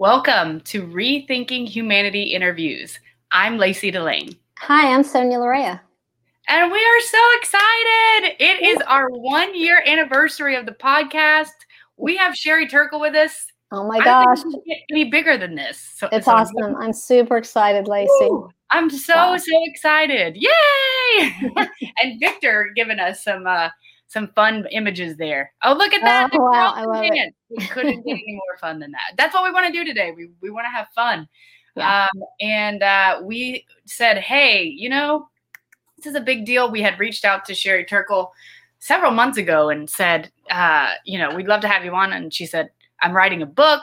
Welcome to Rethinking Humanity Interviews. I'm Lacey Delane. Hi, I'm Sonia Lorea. And we are so excited. It is our one year anniversary of the podcast. We have Sherry Turkle with us. Oh my gosh. any bigger than this. So, it's so awesome. I'm super excited, Lacey. Ooh, I'm so, wow. so excited. Yay! and Victor giving us some uh, some fun images there. Oh, look at that. Oh, wow. I love it. We couldn't get any more fun than that. That's what we want to do today. We, we want to have fun. Yeah. Um, and uh, we said, hey, you know, this is a big deal. We had reached out to Sherry Turkle several months ago and said, uh, you know, we'd love to have you on. And she said, I'm writing a book.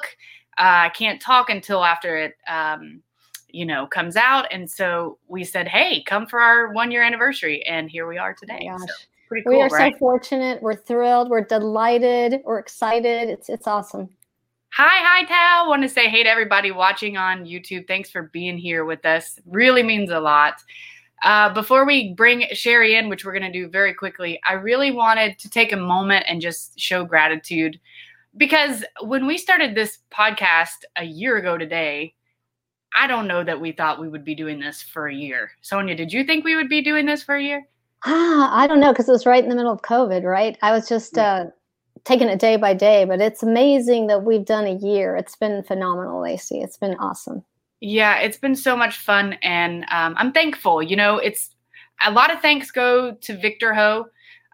Uh, I can't talk until after it, um, you know, comes out. And so we said, hey, come for our one year anniversary. And here we are today. Oh so pretty cool. We are right? so fortunate. We're thrilled. We're delighted. We're excited. It's it's awesome. Hi, hi, Tal. Want to say hey to everybody watching on YouTube. Thanks for being here with us. Really means a lot. Uh, before we bring Sherry in, which we're going to do very quickly, I really wanted to take a moment and just show gratitude because when we started this podcast a year ago today, I don't know that we thought we would be doing this for a year. Sonia, did you think we would be doing this for a year? Ah, I don't know because it was right in the middle of COVID, right? I was just uh, taking it day by day, but it's amazing that we've done a year. It's been phenomenal, Lacey. It's been awesome. Yeah, it's been so much fun, and um, I'm thankful. You know, it's a lot of thanks go to Victor Ho.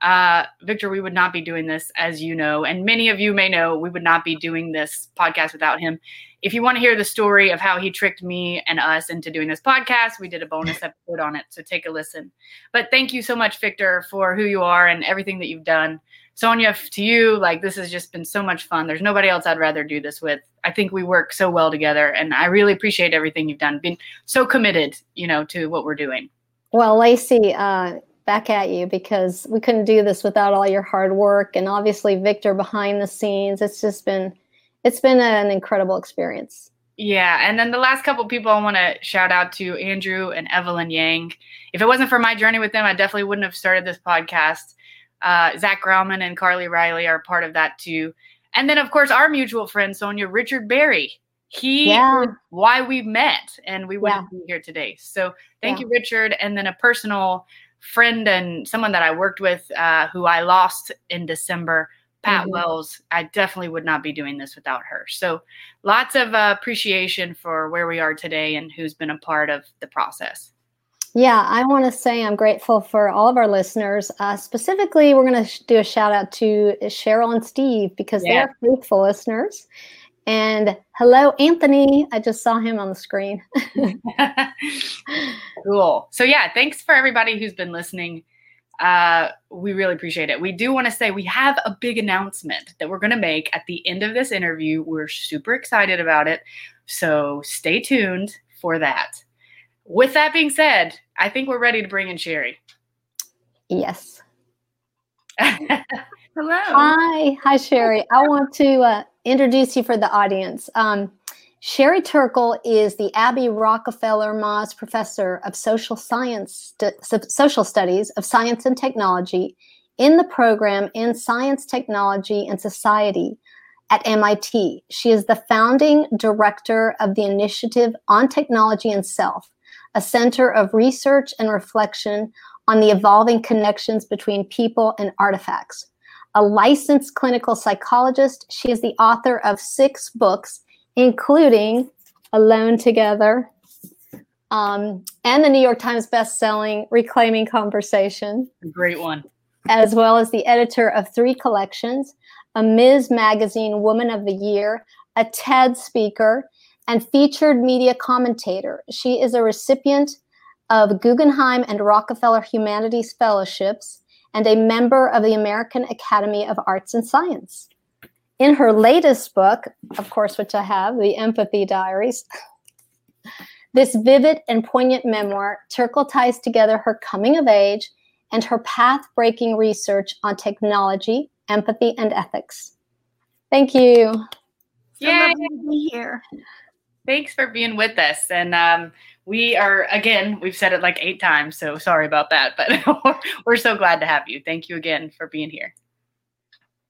Uh, Victor, we would not be doing this, as you know, and many of you may know, we would not be doing this podcast without him. If you want to hear the story of how he tricked me and us into doing this podcast, we did a bonus episode on it. So take a listen. But thank you so much, Victor, for who you are and everything that you've done. Sonia, to you, like this has just been so much fun. There's nobody else I'd rather do this with. I think we work so well together, and I really appreciate everything you've done. Been so committed, you know, to what we're doing. Well, Lacey, uh, back at you because we couldn't do this without all your hard work, and obviously Victor behind the scenes. It's just been, it's been an incredible experience. Yeah, and then the last couple people I want to shout out to Andrew and Evelyn Yang. If it wasn't for my journey with them, I definitely wouldn't have started this podcast. Uh, Zach Graumann and Carly Riley are part of that too. And then, of course, our mutual friend, Sonia Richard Berry. He yeah. why we met and we wouldn't yeah. be here today. So thank yeah. you, Richard. And then a personal friend and someone that I worked with uh, who I lost in December, Pat mm-hmm. Wells. I definitely would not be doing this without her. So lots of uh, appreciation for where we are today and who's been a part of the process. Yeah, I want to say I'm grateful for all of our listeners. Uh, specifically, we're going to sh- do a shout out to Cheryl and Steve because yeah. they're faithful listeners. And hello, Anthony. I just saw him on the screen. cool. So, yeah, thanks for everybody who's been listening. Uh, we really appreciate it. We do want to say we have a big announcement that we're going to make at the end of this interview. We're super excited about it. So, stay tuned for that. With that being said, I think we're ready to bring in Sherry. Yes. Hello. Hi. Hi, Sherry. I want to uh, introduce you for the audience. Um, Sherry Turkle is the Abby Rockefeller Mauzé Professor of Social Science, St- Social Studies of Science and Technology in the program in Science, Technology, and Society at MIT. She is the founding director of the Initiative on Technology and Self, a center of research and reflection on the evolving connections between people and artifacts. A licensed clinical psychologist, she is the author of six books, including Alone Together um, and the New York Times best-selling Reclaiming Conversation. A great one. As well as the editor of three collections, a Ms. Magazine Woman of the Year, a TED speaker, and featured media commentator. She is a recipient of Guggenheim and Rockefeller Humanities Fellowships and a member of the American Academy of Arts and Science. In her latest book, of course, which I have, The Empathy Diaries, this vivid and poignant memoir, Turkle ties together her coming of age and her path breaking research on technology, empathy, and ethics. Thank you. So Yay. to be here. Thanks for being with us. And um, we are, again, we've said it like eight times, so sorry about that, but we're so glad to have you. Thank you again for being here.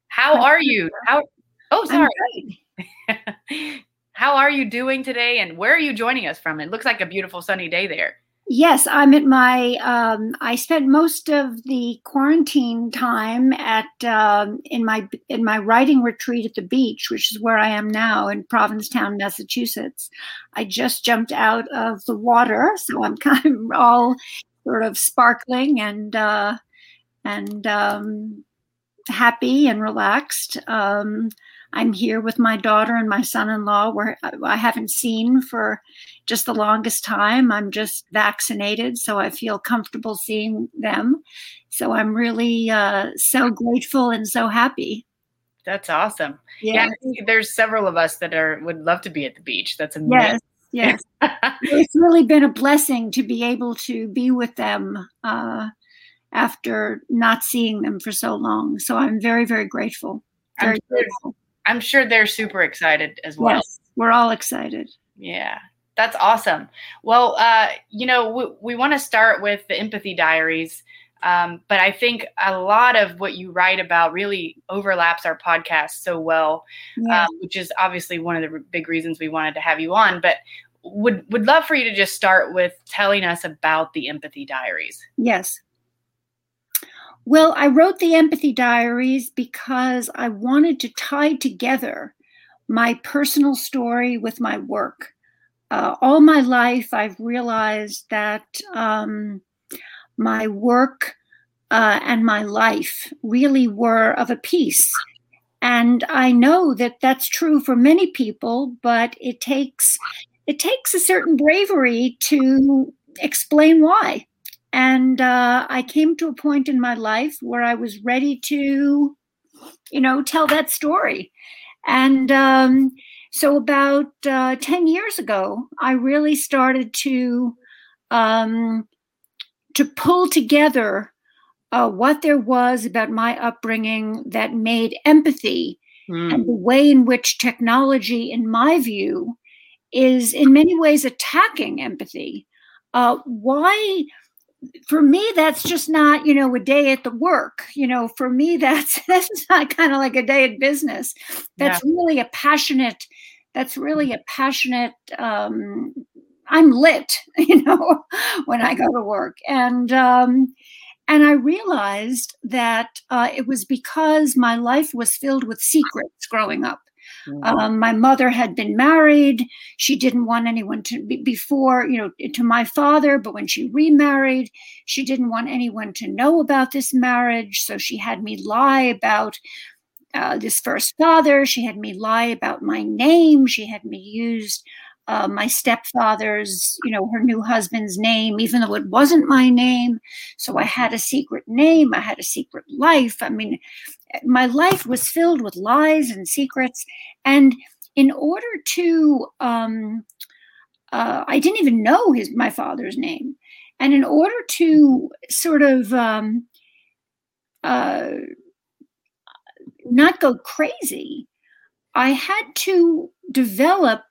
How are you? How? Oh, sorry. How are you doing today, and where are you joining us from? It looks like a beautiful sunny day there. Yes, I'm at my. Um, I spent most of the quarantine time at um, in my in my writing retreat at the beach, which is where I am now in Provincetown, Massachusetts. I just jumped out of the water, so I'm kind of all sort of sparkling and uh, and um, happy and relaxed. Um, I'm here with my daughter and my son-in-law, where I haven't seen for just the longest time. I'm just vaccinated, so I feel comfortable seeing them. So I'm really uh, so grateful and so happy. That's awesome. Yeah. yeah there's several of us that are would love to be at the beach. That's amazing. Yes, yes. it's really been a blessing to be able to be with them uh, after not seeing them for so long. So I'm very, very grateful. Very I'm sure, grateful. I'm sure they're super excited as well. Yes, we're all excited. Yeah, that's awesome. Well, uh, you know, we, we want to start with the empathy diaries. Um, but I think a lot of what you write about really overlaps our podcast so well, yeah. um, which is obviously one of the big reasons we wanted to have you on. But would would love for you to just start with telling us about the empathy diaries. Yes. Well, I wrote the empathy diaries because I wanted to tie together my personal story with my work. Uh, all my life, I've realized that um, my work uh, and my life really were of a piece. And I know that that's true for many people, but it takes it takes a certain bravery to explain why. And uh, I came to a point in my life where I was ready to, you know, tell that story. And um, so about uh, 10 years ago, I really started to um, to pull together uh, what there was about my upbringing that made empathy mm. and the way in which technology, in my view, is in many ways attacking empathy. Uh, why for me that's just not you know a day at the work you know for me that's that's not kind of like a day at business that's yeah. really a passionate that's really a passionate um i'm lit you know when i go to work and um and i realized that uh, it was because my life was filled with secrets growing up Mm-hmm. Um, my mother had been married. She didn't want anyone to be before, you know, to my father, but when she remarried, she didn't want anyone to know about this marriage. So she had me lie about uh, this first father. She had me lie about my name. She had me use uh, my stepfather's, you know, her new husband's name, even though it wasn't my name. So I had a secret name. I had a secret life. I mean, my life was filled with lies and secrets. And in order to, um, uh, I didn't even know his my father's name, and in order to sort of um, uh, not go crazy, I had to develop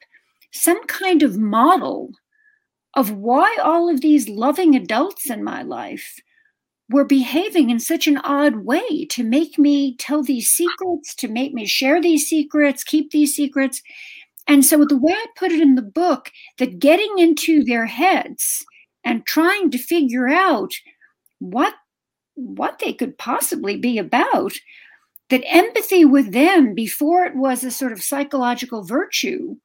some kind of model of why all of these loving adults in my life were behaving in such an odd way to make me tell these secrets, to make me share these secrets, keep these secrets. And so, the way I put it in the book, that getting into their heads and trying to figure out what what they could possibly be about, that empathy with them before it was a sort of psychological virtue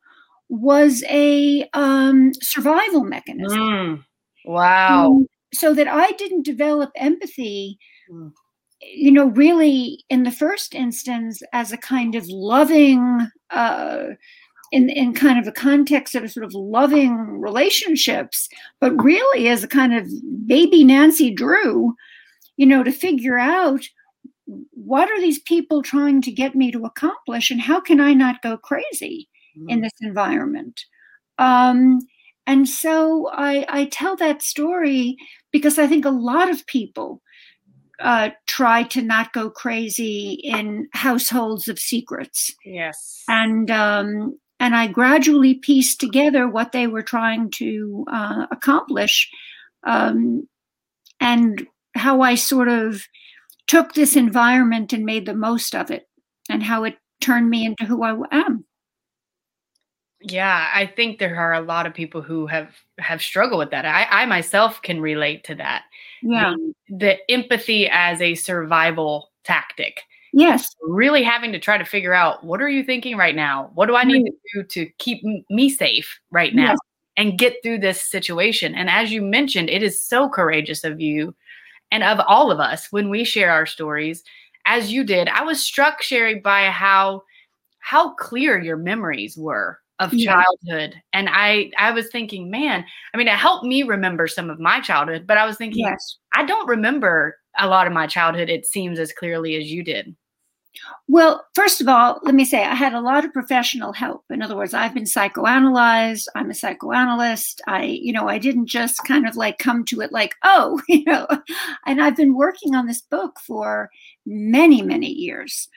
was a um, survival mechanism. Mm, wow. Um, so that I didn't develop empathy, mm. you know, really in the first instance as a kind of loving, uh, in, in kind of a context of sort of loving relationships, but really as a kind of baby Nancy Drew, you know, to figure out what are these people trying to get me to accomplish and how can I not go crazy mm. in this environment? Um, and so I, I tell that story because I think a lot of people uh, try to not go crazy in households of secrets. Yes. And um, and I gradually pieced together what they were trying to uh, accomplish, um, and how I sort of took this environment and made the most of it, and how it turned me into who I am. Yeah, I think there are a lot of people who have have struggled with that. I, I myself can relate to that. Yeah. The, the empathy as a survival tactic. Yes. Really having to try to figure out what are you thinking right now? What do I need Right. to do to keep m- me safe right now Yes. and get through this situation? And as you mentioned, it is so courageous of you and of all of us when we share our stories as you did. I was struck Sherry by how how clear your memories were of Yeah. childhood and i i was thinking man i mean it helped me remember some of my childhood but i was thinking Yes. i don't remember a lot of my childhood it seems as clearly as you did Well, first of all, let me say I had a lot of professional help. In other words, I've been psychoanalyzed. I'm a psychoanalyst. I, you know, I didn't just kind of like come to it like, oh, you know, and I've been working on this book for many, many years.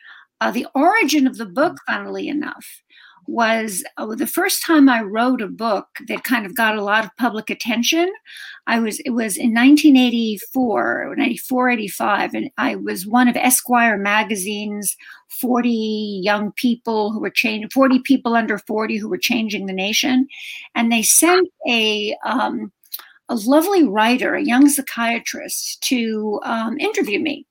Uh, the origin of the book, funnily enough, was uh, the first time I wrote a book that kind of got a lot of public attention. I was it was in 1984, 94, 85, and I was one of Esquire magazine's 40 young people who were changing 40 people under 40 who were changing the nation, and they sent a um, a lovely writer, a young psychiatrist, to um, interview me.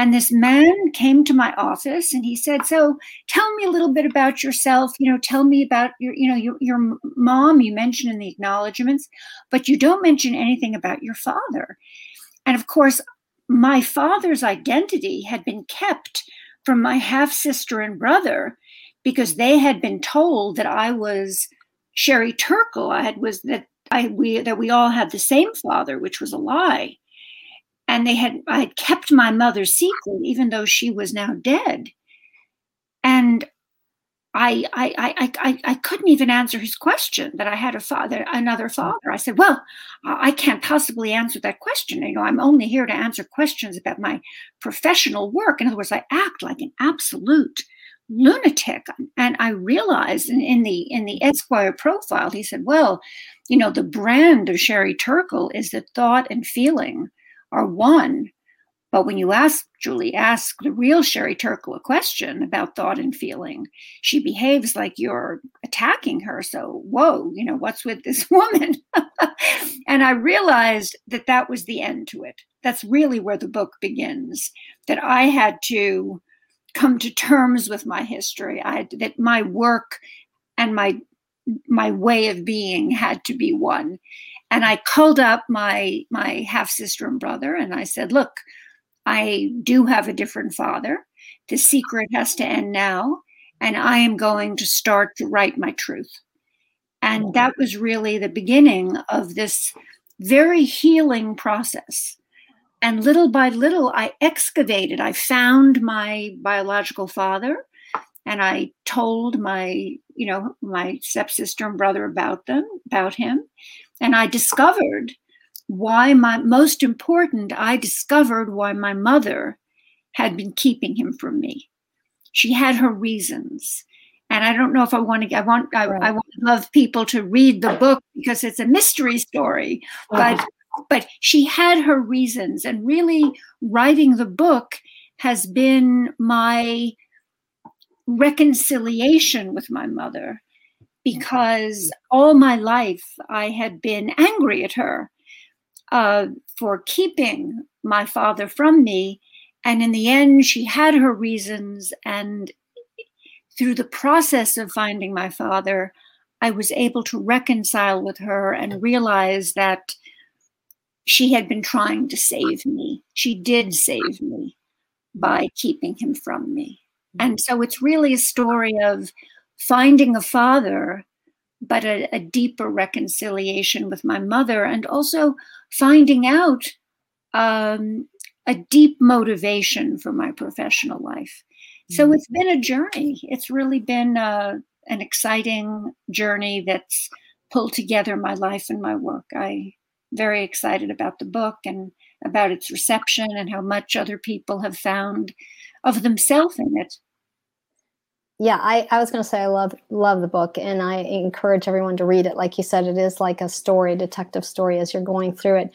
And this man came to my office and he said, "So, tell me a little bit about yourself. You know, tell me about your, you know, your, your mom. You mentioned in the acknowledgments, but you don't mention anything about your father." And of course, my father's identity had been kept from my half sister and brother because they had been told that I was Sherry Turkle. I had was that I we that we all had the same father, which was a lie and they had I had kept my mother's secret even though she was now dead. And I I I I, I couldn't even answer his question that I had a father another father. I said, well, I can't possibly answer that question. You know, I'm only here to answer questions about my professional work. In other words, I act like an absolute lunatic. And I realized in, in the in the Esquire profile, he said, well, you know, the brand of Sherry Turkle is the thought and feeling are one. But when you ask Julie, ask the real Sherry Turkle a question about thought and feeling, she behaves like you're attacking her. So, whoa, you know, what's with this woman? and I realized that that was the end to it. That's really where the book begins. That I had to come to terms with my history. I had, that my work and my my way of being had to be one and I called up my my half sister and brother, and I said, "Look, I do have a different father. The secret has to end now, and I am going to start to write my truth." And that was really the beginning of this very healing process. And little by little, I excavated. I found my biological father, and I told my, you know, my stepsister and brother about them, about him and I discovered why my most important, I discovered why my mother had been keeping him from me. She had her reasons. And I don't know if I want to I want I, Right. I want love people to read the book because it's a mystery story. But but she had her reasons and really writing the book has been my reconciliation with my mother because all my life I had been angry at her uh, for keeping my father from me. And in the end, she had her reasons. And through the process of finding my father, I was able to reconcile with her and realize that she had been trying to save me. She did save me by keeping him from me. And so it's really a story of finding a father, but a, a deeper reconciliation with my mother, and also finding out um, a deep motivation for my professional life. So it's been a journey. It's really been uh, an exciting journey that's pulled together my life and my work. I very excited about the book and about its reception and how much other people have found of themselves in it. Yeah, I, I was going to say I love love the book, and I encourage everyone to read it. Like you said, it is like a story, detective story, as you're going through it.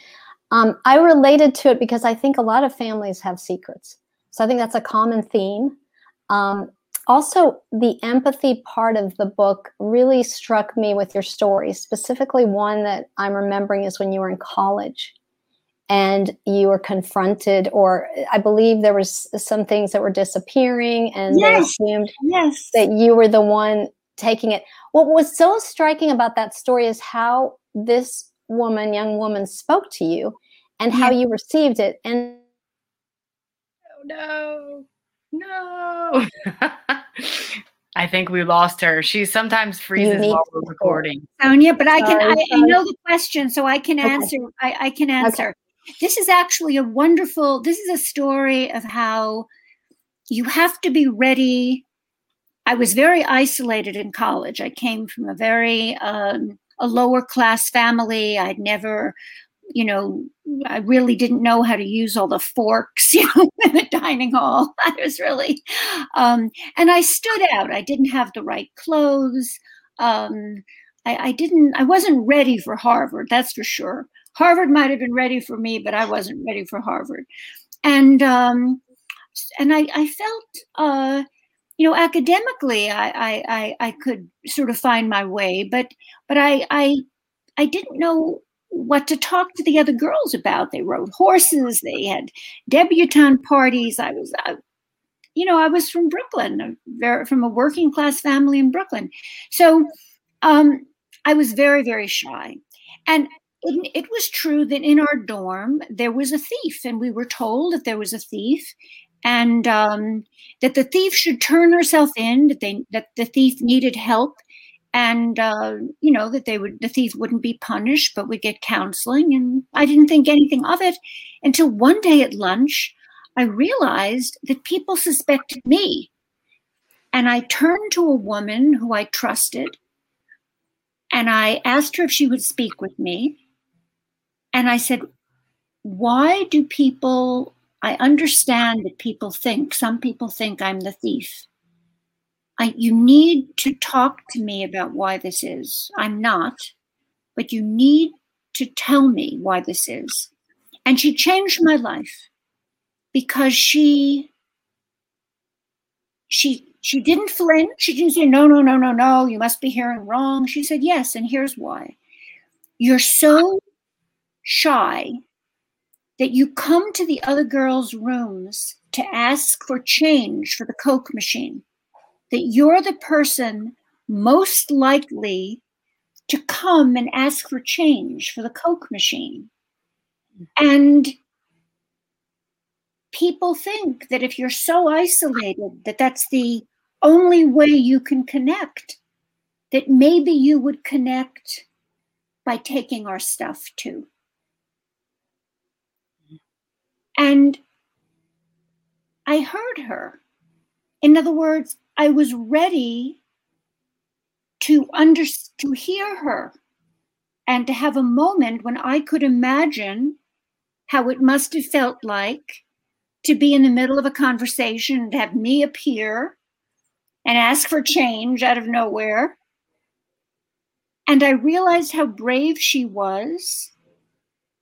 Um, I related to it because I think a lot of families have secrets, so I think that's a common theme. Um, also the empathy part of the book really struck me with your story specifically one that i'm remembering is when you were in college and you were confronted or i believe there was some things that were disappearing and yes. they assumed yes. that you were the one taking it what was so striking about that story is how this woman young woman spoke to you and how you received it and oh no no. I think we lost her. She sometimes freezes while we're recording. Sonia, but I can I, I, know the question, so I can answer. Okay. I, I, can answer. Okay. This is actually a wonderful, this is a story of how you have to be ready. I was very isolated in college. I came from a very um, a lower class family. I'd never you know, I really didn't know how to use all the forks, you know, in the dining hall. I was really, um, and I stood out. I didn't have the right clothes. Um, I, I didn't, I wasn't ready for Harvard, that's for sure. Harvard might have been ready for me, but I wasn't ready for Harvard. And, um, and I, I felt, uh, you know, academically, I, I, I, could sort of find my way, but, but I, I, I didn't know what to talk to the other girls about. They rode horses. They had debutante parties. I was, I, you know, I was from Brooklyn, from a working class family in Brooklyn. So um, I was very, very shy. And it, it was true that in our dorm there was a thief, and we were told that there was a thief, and um, that the thief should turn herself in. That they that the thief needed help, and uh, you know that they would the thief wouldn't be punished but would get counseling and i didn't think anything of it until one day at lunch i realized that people suspected me and i turned to a woman who i trusted and i asked her if she would speak with me and i said why do people i understand that people think some people think i'm the thief I, you need to talk to me about why this is. I'm not, but you need to tell me why this is. And she changed my life because she she she didn't flinch. She didn't say, no, no, no, no, no, you must be hearing wrong. She said, yes, and here's why. You're so shy that you come to the other girls' rooms to ask for change for the Coke machine that you're the person most likely to come and ask for change for the Coke machine. And people think that if you're so isolated that that's the only way you can connect, that maybe you would connect by taking our stuff too. And I heard her. In other words, I was ready to under to hear her and to have a moment when I could imagine how it must have felt like to be in the middle of a conversation and have me appear and ask for change out of nowhere. And I realized how brave she was.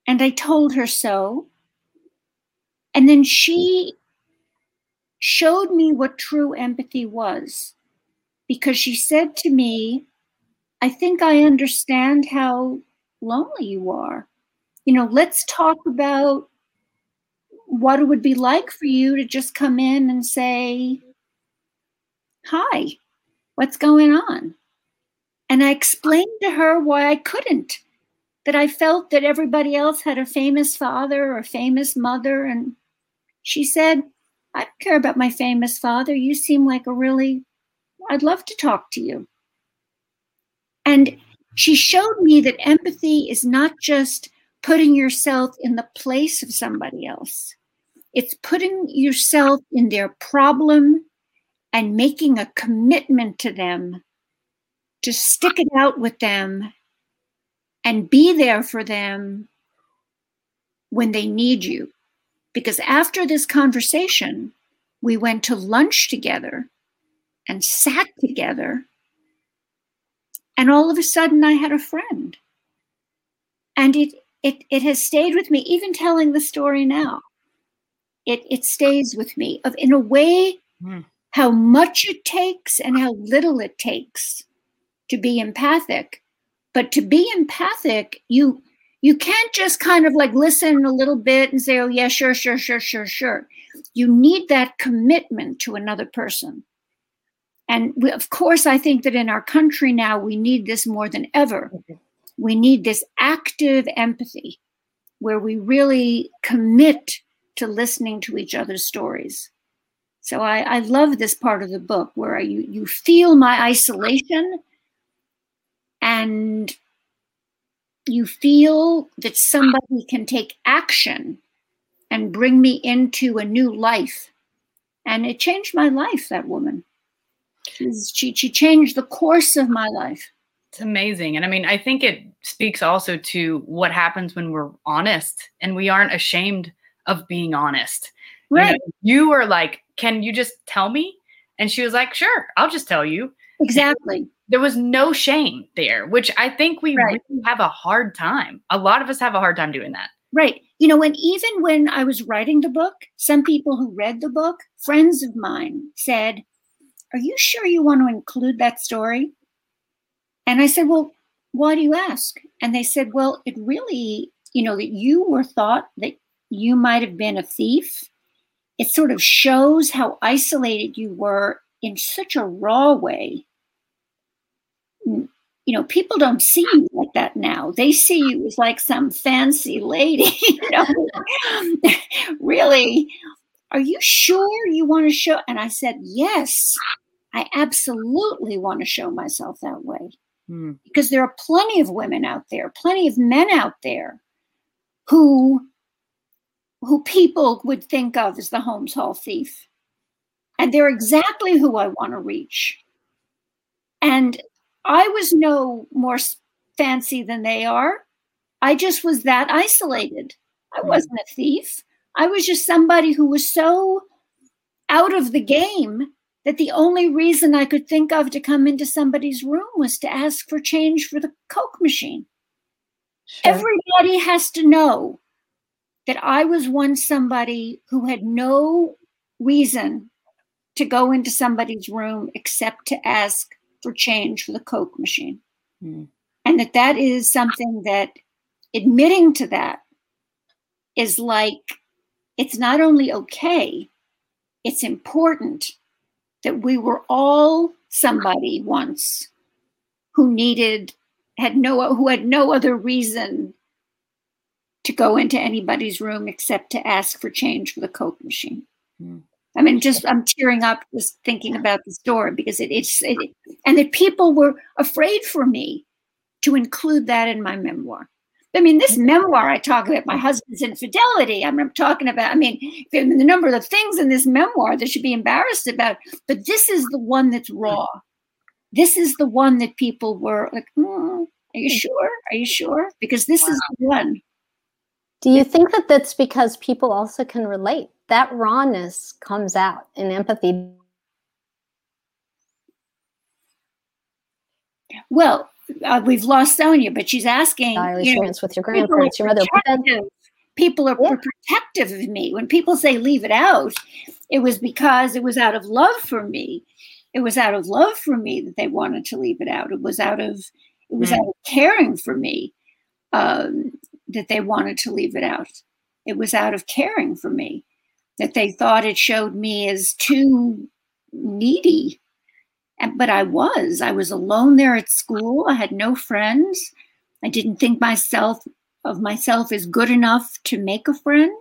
And I told her so. And then she showed me what true empathy was because she said to me, I think I understand how lonely you are. You know, let's talk about what it would be like for you to just come in and say, Hi, what's going on? And I explained to her why I couldn't, that I felt that everybody else had a famous father or a famous mother. And she said, I don't care about my famous father. You seem like a really, I'd love to talk to you. And she showed me that empathy is not just putting yourself in the place of somebody else, it's putting yourself in their problem and making a commitment to them to stick it out with them and be there for them when they need you. Because after this conversation, we went to lunch together and sat together. And all of a sudden, I had a friend. And it, it, it has stayed with me, even telling the story now. It, it stays with me of in a way, mm. how much it takes and how little it takes to be empathic. But to be empathic, you you can't just kind of like listen a little bit and say, "Oh yeah, sure, sure, sure, sure, sure." You need that commitment to another person. And we, of course, I think that in our country now, we need this more than ever. Mm-hmm. We need this active empathy where we really commit to listening to each other's stories. So I, I love this part of the book where you, you feel my isolation and you feel that somebody can take action and bring me into a new life. And it changed my life, that woman. She, she changed the course of my life. It's amazing. And I mean, I think it speaks also to what happens when we're honest and we aren't ashamed of being honest. Right. You, know, you were like, Can you just tell me? And she was like, Sure, I'll just tell you. Exactly. There was no shame there, which I think we Right. really have a hard time. A lot of us have a hard time doing that. Right. You know, and even when I was writing the book, some people who read the book, friends of mine, said, Are you sure you want to include that story? And I said, Well, why do you ask? And they said, Well, it really, you know, that you were thought that you might have been a thief. It sort of shows how isolated you were in such a raw way. You know, people don't see you like that now. They see you as like some fancy lady. You know, really, are you sure you want to show? And I said, Yes, I absolutely want to show myself that way Hmm. because there are plenty of women out there, plenty of men out there who who people would think of as the Holmes Hall thief. And they're exactly who I want to reach. And I was no more fancy than they are. I just was that isolated. I Hmm. wasn't a thief. I was just somebody who was so out of the game that the only reason I could think of to come into somebody's room was to ask for change for the Coke machine. Sure. Everybody has to know that I was once somebody who had no reason to go into somebody's room except to ask for change for the Coke machine. Hmm. And that that is something that admitting to that is like, it's not only okay, it's important that we were all somebody once who needed had no who had no other reason to go into anybody's room except to ask for change for the coke machine Hmm. I mean just i'm tearing up just thinking about the story because it, it's it, and that people were afraid for me to include that in my memoir I mean, this memoir, I talk about my husband's infidelity. I'm talking about, I mean, the number of things in this memoir that should be embarrassed about. But this is the one that's raw. This is the one that people were like, "Mm, are you sure? Are you sure? Because this is the one. Do you think that that's because people also can relate? That rawness comes out in empathy. Well, uh, we've lost Sonia, but she's asking. You know, with your grandparents, your mother. People are Yeah. protective of me. When people say leave it out, it was because it was out of love for me. It was out of love for me that they wanted to leave it out. It was out of it was Mm. out of caring for me um, that they wanted to leave it out. It was out of caring for me that they thought it showed me as too needy. But I was. I was alone there at school. I had no friends. I didn't think myself of myself as good enough to make a friend.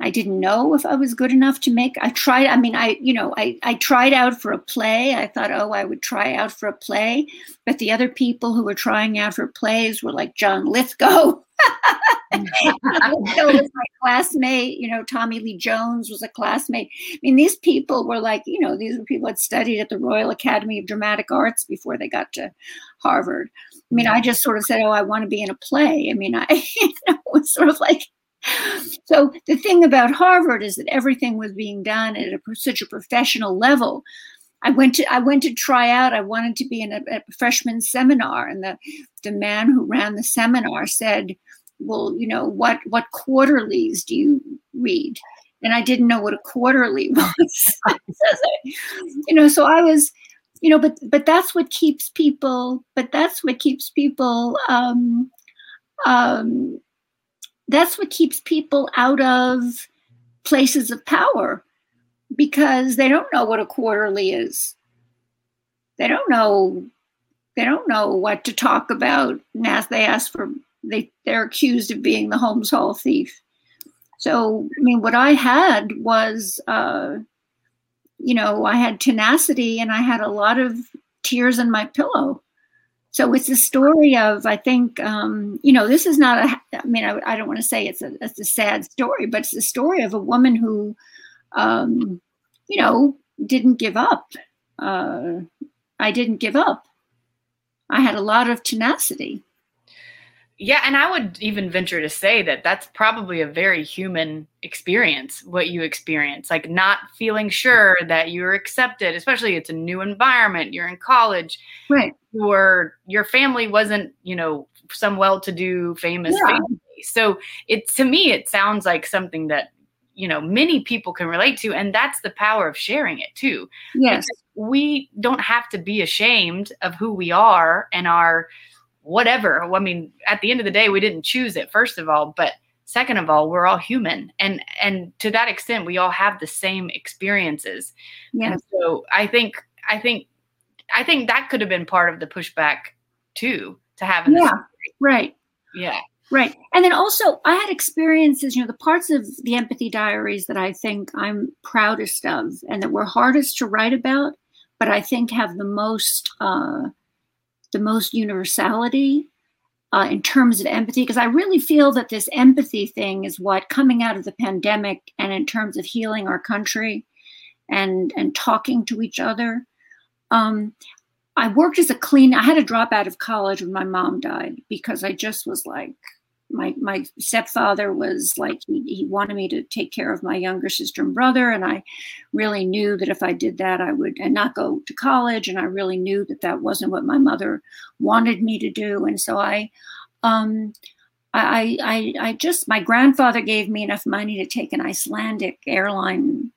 I didn't know if I was good enough to make. I tried. I mean, I you know, I I tried out for a play. I thought, oh, I would try out for a play, but the other people who were trying out for plays were like John Lithgow. Lithgow was my classmate. You know, Tommy Lee Jones was a classmate. I mean, these people were like, you know, these were people that studied at the Royal Academy of Dramatic Arts before they got to Harvard. I mean, I just sort of said, oh, I want to be in a play. I mean, I you know, it was sort of like so the thing about Harvard is that everything was being done at a, such a professional level. I went to I went to try out. I wanted to be in a, a freshman seminar, and the the man who ran the seminar said, "Well, you know what what quarterlies do you read?" and I didn't know what a quarterly was. you know, so I was, you know, but but that's what keeps people. But that's what keeps people. Um, um, that's what keeps people out of places of power because they don't know what a quarterly is. They don't know. They don't know what to talk about. As they ask for, they they're accused of being the Holmes Hall thief. So I mean, what I had was, uh, you know, I had tenacity and I had a lot of tears in my pillow. So it's a story of, I think, um, you know, this is not a, I mean, I, I don't want to say it's a, it's a sad story, but it's the story of a woman who, um, you know, didn't give up. Uh, I didn't give up. I had a lot of tenacity. Yeah, and I would even venture to say that that's probably a very human experience, what you experience, like not feeling sure that you're accepted, especially it's a new environment, you're in college. Right. Or your family wasn't, you know, some well-to-do famous yeah. family. So it to me it sounds like something that you know many people can relate to and that's the power of sharing it too yes because we don't have to be ashamed of who we are and our whatever. I mean at the end of the day we didn't choose it first of all but second of all we're all human. And and to that extent we all have the same experiences. Yes. and so i think i think i think that could have been part of the pushback too to have yeah. right. Yeah. Right. And then also, I had experiences, you know, the parts of the empathy diaries that I think I'm proudest of and that were hardest to write about, but I think have the most, uh, the most universality uh, in terms of empathy. Because I really feel that this empathy thing is what coming out of the pandemic and in terms of healing our country and, and talking to each other. Um, I worked as a clean. I had to drop out of college when my mom died because I just was like, my my stepfather was like he, he wanted me to take care of my younger sister and brother and i really knew that if i did that i would and not go to college and i really knew that that wasn't what my mother wanted me to do and so i um I, I, I just, my grandfather gave me enough money to take an Icelandic airline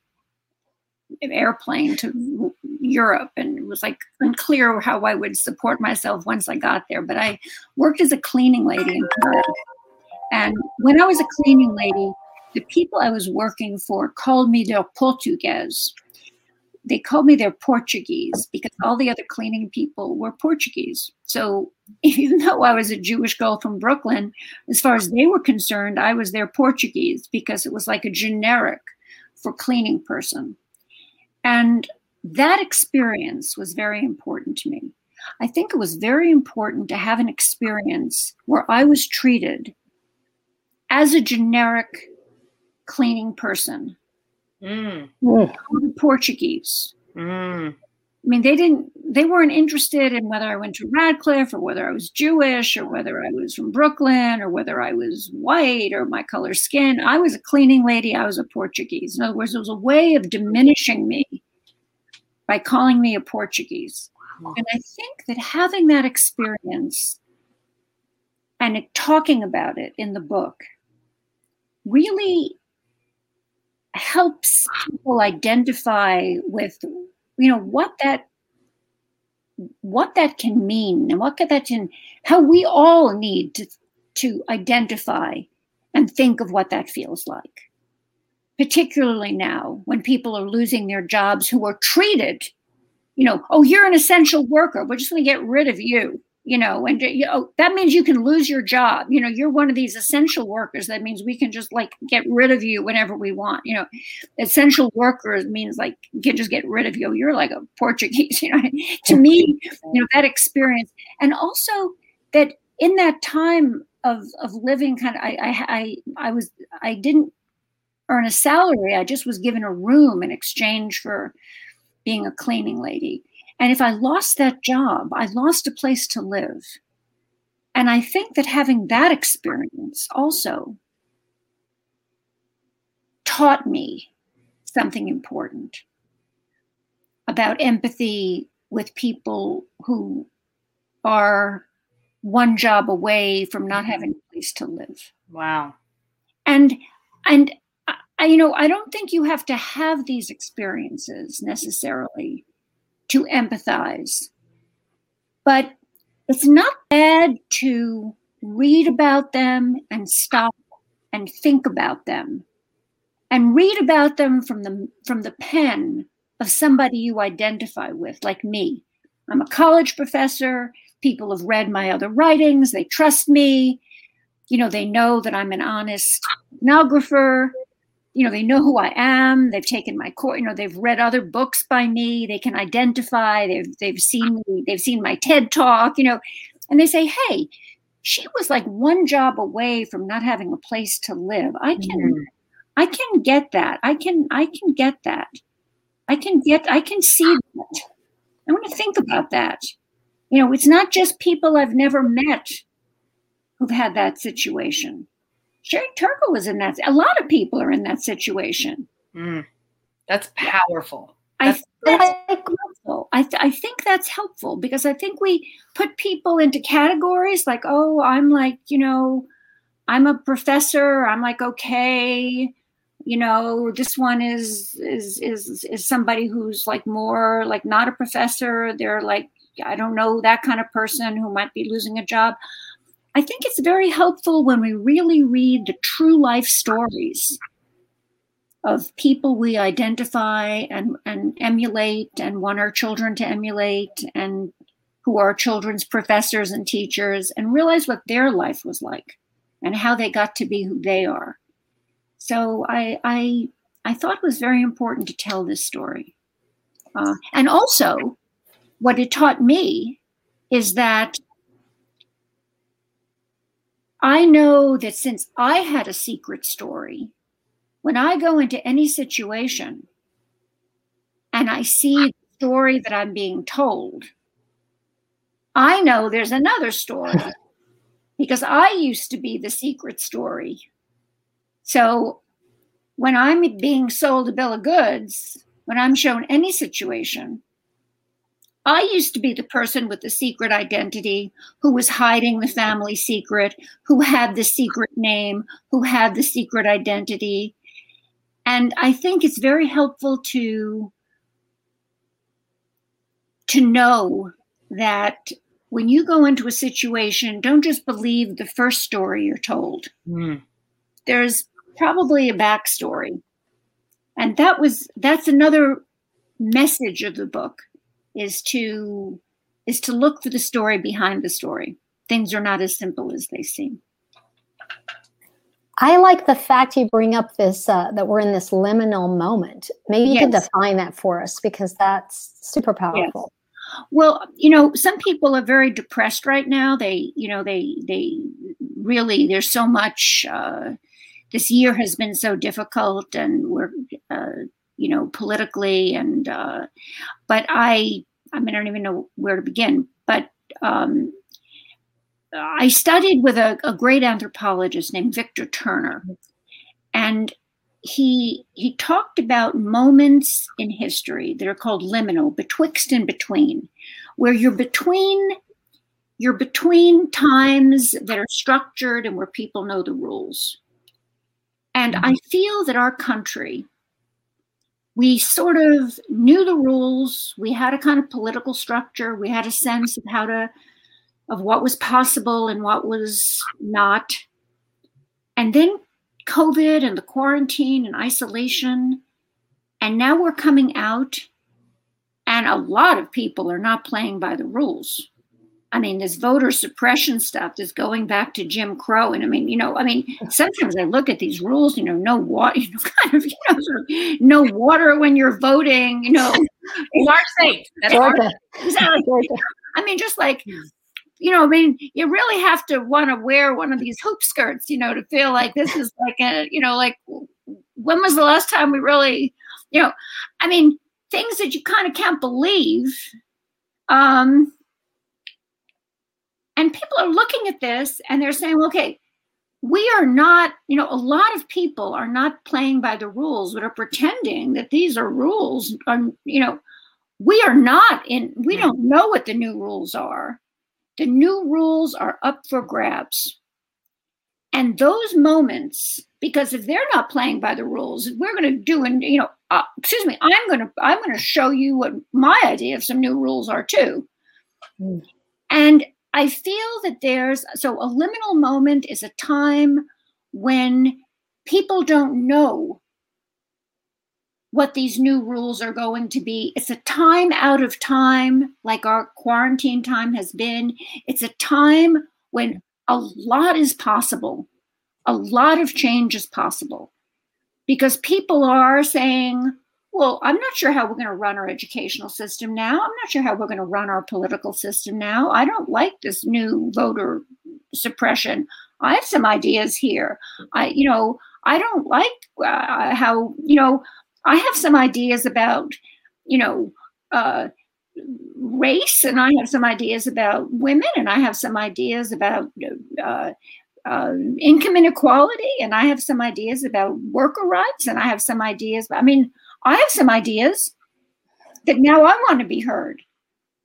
airplane to Europe and it was like unclear how I would support myself once I got there. But I worked as a cleaning lady in Paris. And when I was a cleaning lady, the people I was working for called me their Portuguese. They called me their Portuguese because all the other cleaning people were Portuguese. So even though I was a Jewish girl from Brooklyn, as far as they were concerned, I was their Portuguese because it was like a generic for cleaning person. And that experience was very important to me. I think it was very important to have an experience where I was treated as a generic cleaning person. Mm. Portuguese. Mm. I mean, they didn't, they weren't interested in whether I went to Radcliffe or whether I was Jewish or whether I was from Brooklyn or whether I was white or my color skin. I was a cleaning lady. I was a Portuguese. In other words, it was a way of diminishing me by calling me a Portuguese. And I think that having that experience and talking about it in the book really helps people identify with you know what that what that can mean and what could that can how we all need to to identify and think of what that feels like. Particularly now when people are losing their jobs who are treated you know oh you're an essential worker. We're just going to get rid of you you know, and you know, that means you can lose your job. You know, you're one of these essential workers. That means we can just like get rid of you whenever we want. You know, essential workers means like you can just get rid of you. You're like a Portuguese. You know, to me, you know that experience, and also that in that time of of living, kind of, I I I, I was I didn't earn a salary. I just was given a room in exchange for being a cleaning lady and if I lost that job, I lost a place to live. And I think that having that experience also taught me something important about empathy with people who are one job away from not mm-hmm. having a place to live. Wow. And and I, you know, I don't think you have to have these experiences necessarily to empathize. But it's not bad to read about them and stop and think about them and read about them from the from the pen of somebody you identify with like me. I'm a college professor. People have read my other writings. They trust me. You know they know that i'm an honest ethnographer you know they know who i am they've taken my course you know they've read other books by me they can identify they've they've seen me they've seen my ted talk you know and they say hey she was like one job away from not having a place to live. I can mm-hmm. i can get that. I can i can get that. I can get i can see that. I want to think about that. You know it's not just people i've never met who've had that situation Sherry Turkle was in that. A lot of people are in that situation. Mm, that's powerful. That's, I, that's helpful. I, th- I think that's helpful because I think we put people into categories like, oh, I'm like, you know, I'm a professor. I'm like, okay, you know, this one is is is is somebody who's like more like not a professor. They're like, I don't know, that kind of person who might be losing a job. I think it's very helpful when we really read the true life stories of people we identify and, and emulate and want our children to emulate and who are children's professors and teachers and realize what their life was like and how they got to be who they are. So I I I thought it was very important to tell this story. Uh, and also, what it taught me is that I know that since I had a secret story, when I go into any situation and I see the story that I'm being told, I know there's another story because I used to be the secret story. So when I'm being sold a bill of goods, when I'm shown any situation, I used to be the person with the secret identity who was hiding the family secret, who had the secret name, who had the secret identity. And I think it's very helpful to to know that when you go into a situation, don't just believe the first story you're told. Mm. There's probably a backstory. And that was that's another message of the book is to is to look for the story behind the story. Things are not as simple as they seem. I like the fact you bring up this uh, that we're in this liminal moment. Maybe you yes. can define that for us because that's super powerful. Yes. Well, you know, some people are very depressed right now. They, you know, they they really there's so much. Uh, this year has been so difficult, and we're uh, you know, politically and uh, but I I mean I don't even know where to begin. But um, I studied with a, a great anthropologist named Victor Turner, and he he talked about moments in history that are called liminal, betwixt and between, where you're between you're between times that are structured and where people know the rules. And I feel that our country we sort of knew the rules. We had a kind of political structure. We had a sense of how to, of what was possible and what was not. And then COVID and the quarantine and isolation. And now we're coming out, and a lot of people are not playing by the rules. I mean, this voter suppression stuff is going back to Jim Crow. And I mean, you know, I mean, sometimes I look at these rules, you know, no water, you know, kind of, you know, sort of no water when you're voting, you know. Our state. Exactly. I mean, just like, hmm. you know, I mean, you really have to want to wear one of these hoop skirts, you know, to feel like this is like a, you know, like when was the last time we really, you know, I mean, things that you kind of can't believe. Um, and people are looking at this and they're saying, okay, we are not, you know, a lot of people are not playing by the rules, but are pretending that these are rules. And, you know, we are not in, we don't know what the new rules are. The new rules are up for grabs. And those moments, because if they're not playing by the rules, we're going to do, and you know, uh, excuse me, I'm going to, I'm going to show you what my idea of some new rules are too. Mm. And I feel that there's so a liminal moment is a time when people don't know what these new rules are going to be. It's a time out of time, like our quarantine time has been. It's a time when a lot is possible, a lot of change is possible, because people are saying, well, I'm not sure how we're going to run our educational system now. I'm not sure how we're going to run our political system now. I don't like this new voter suppression. I have some ideas here. I, you know, I don't like uh, how, you know, I have some ideas about, you know, uh, race, and I have some ideas about women, and I have some ideas about uh, uh, income inequality, and I have some ideas about worker rights, and I have some ideas. I mean, I have some ideas that now I want to be heard.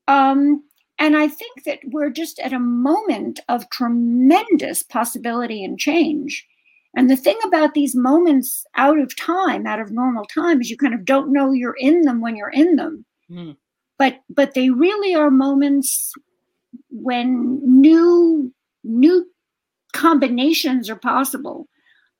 Um, and I think that we're just at a moment of tremendous possibility and change. And the thing about these moments out of time, out of normal time, is you kind of don't know you're in them when you're in them. Mm. But but they really are moments when new new combinations are possible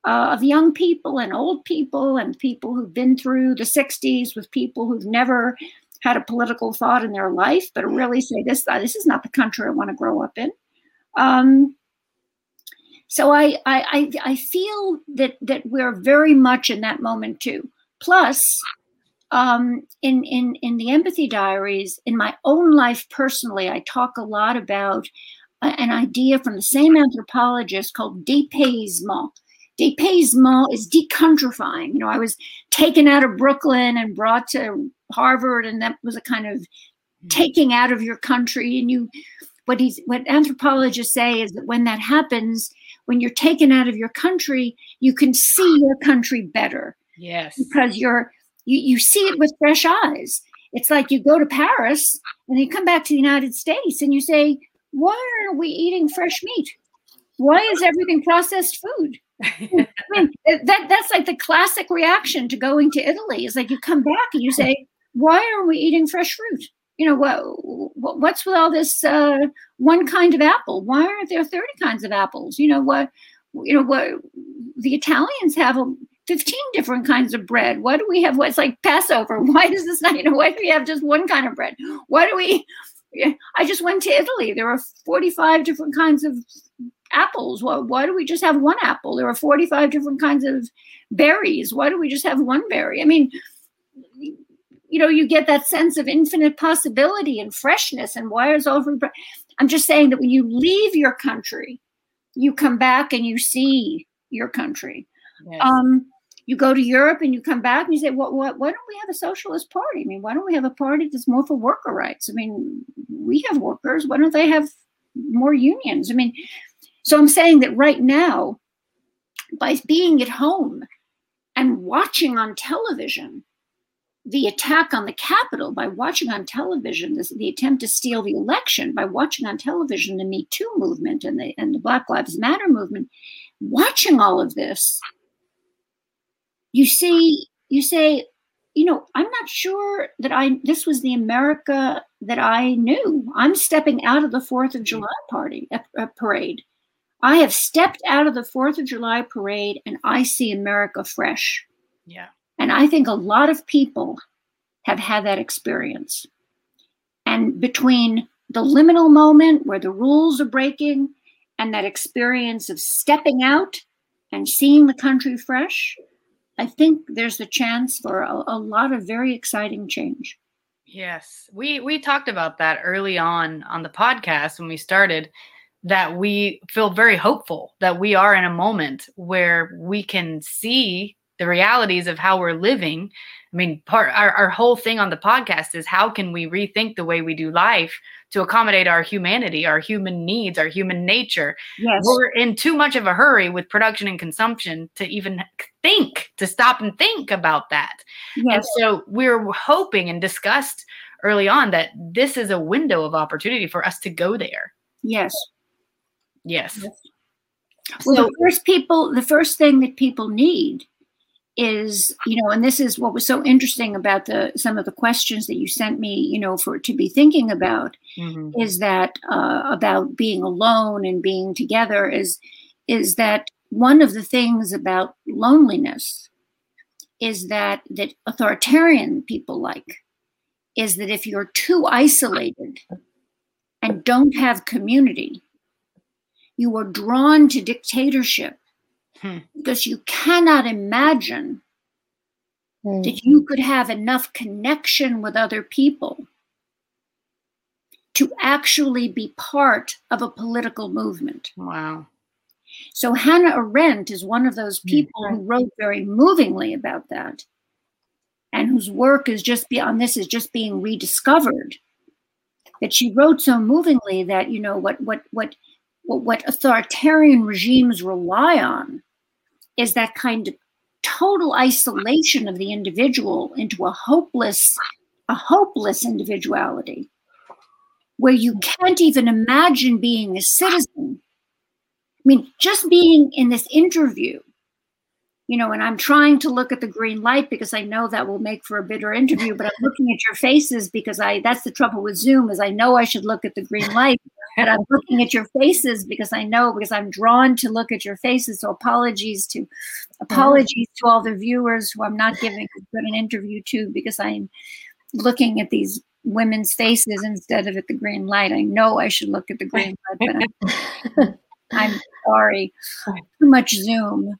uh, of young people and old people and people who've been through the 60s with people who've never had a political thought in their life, but really say this uh, this is not the country I want to grow up in. Um, so I, I I feel that that we're very much in that moment too. Plus, um, in in in the empathy diaries, in my own life personally, I talk a lot about an idea from the same anthropologist called dépaysement Dépaysement is decountrifying. You know, I was taken out of Brooklyn and brought to Harvard, and that was a kind of hmm. taking out of your country. And you, what he's, what anthropologists say is that when that happens, when you're taken out of your country, you can see your country better. Yes, because you're you you see it with fresh eyes. It's like you go to Paris and you come back to the United States and you say, "Why aren't we eating fresh meat? Why is everything processed food?" I mean, that that's like the classic reaction to going to Italy. Is like you come back and you say, "Why are we eating fresh fruit?" You know what? What's with all this uh, one kind of apple? Why aren't there thirty kinds of apples? You know what? You know what? The Italians have a 15 different kinds of bread. Why do we have what's like Passover? Why does this not, you know, why do we have just one kind of bread? Why do we? I just went to Italy. There are 45 different kinds of apples. Why, why do we just have one apple? There are 45 different kinds of berries. Why do we just have one berry? I mean, you know, you get that sense of infinite possibility and freshness and why is over. I'm just saying that when you leave your country, you come back and you see your country. Yes. Um, you go to Europe and you come back and you say, well, what, why don't we have a socialist party? I mean, why don't we have a party that's more for worker rights? I mean, we have workers. Why don't they have more unions? I mean, so I'm saying that right now, by being at home and watching on television the attack on the Capitol, by watching on television this, the attempt to steal the election, by watching on television the Me Too movement and the, and the Black Lives Matter movement, watching all of this, you see, you say, you know, I'm not sure that I this was the America that I knew. I'm stepping out of the Fourth of July party a, a parade I have stepped out of the Fourth of July parade and I see America fresh. Yeah. And I think a lot of people have had that experience. And between the liminal moment where the rules are breaking and that experience of stepping out and seeing the country fresh, I think there's the chance for a, a lot of very exciting change. Yes. We we talked about that early on on the podcast when we started that we feel very hopeful that we are in a moment where we can see the realities of how we're living. I mean, part our, our whole thing on the podcast is how can we rethink the way we do life to accommodate our humanity, our human needs, our human nature. Yes. We're in too much of a hurry with production and consumption to even think, to stop and think about that. Yes. And so we're hoping and discussed early on that this is a window of opportunity for us to go there. Yes. Yes. Well, so, the first people, the first thing that people need is, you know, and this is what was so interesting about the some of the questions that you sent me, you know, for to be thinking about, mm-hmm. is that uh, about being alone and being together is is that one of the things about loneliness is that that authoritarian people like is that if you're too isolated and don't have community, you are drawn to dictatorship hmm. because you cannot imagine hmm. that you could have enough connection with other people to actually be part of a political movement. Wow. So Hannah Arendt is one of those hmm. people who wrote very movingly about that and whose work is just beyond this is just being rediscovered. That she wrote so movingly that, you know, what what what what authoritarian regimes rely on is that kind of total isolation of the individual into a hopeless a hopeless individuality where you can't even imagine being a citizen. I mean just being in this interview you know, and I'm trying to look at the green light because I know that will make for a bitter interview, but I'm looking at your faces because I that's the trouble with Zoom is I know I should look at the green light, but I'm looking at your faces because I know because I'm drawn to look at your faces. So apologies to apologies to all the viewers who I'm not giving as good an interview to because I'm looking at these women's faces instead of at the green light. I know I should look at the green light, but I'm, I'm sorry. Too much Zoom.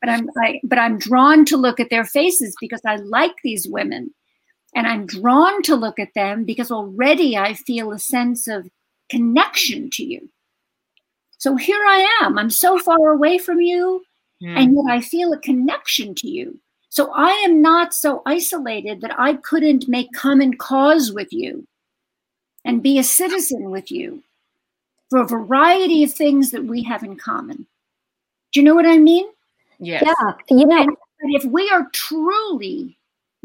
But I'm I, but I'm drawn to look at their faces because I like these women. And I'm drawn to look at them because already I feel a sense of connection to you. So here I am. I'm so far away from you, mm. and yet I feel a connection to you. So I am not so isolated that I couldn't make common cause with you and be a citizen with you for a variety of things that we have in common. Do you know what I mean? Yes. Yeah. You know, and if we are truly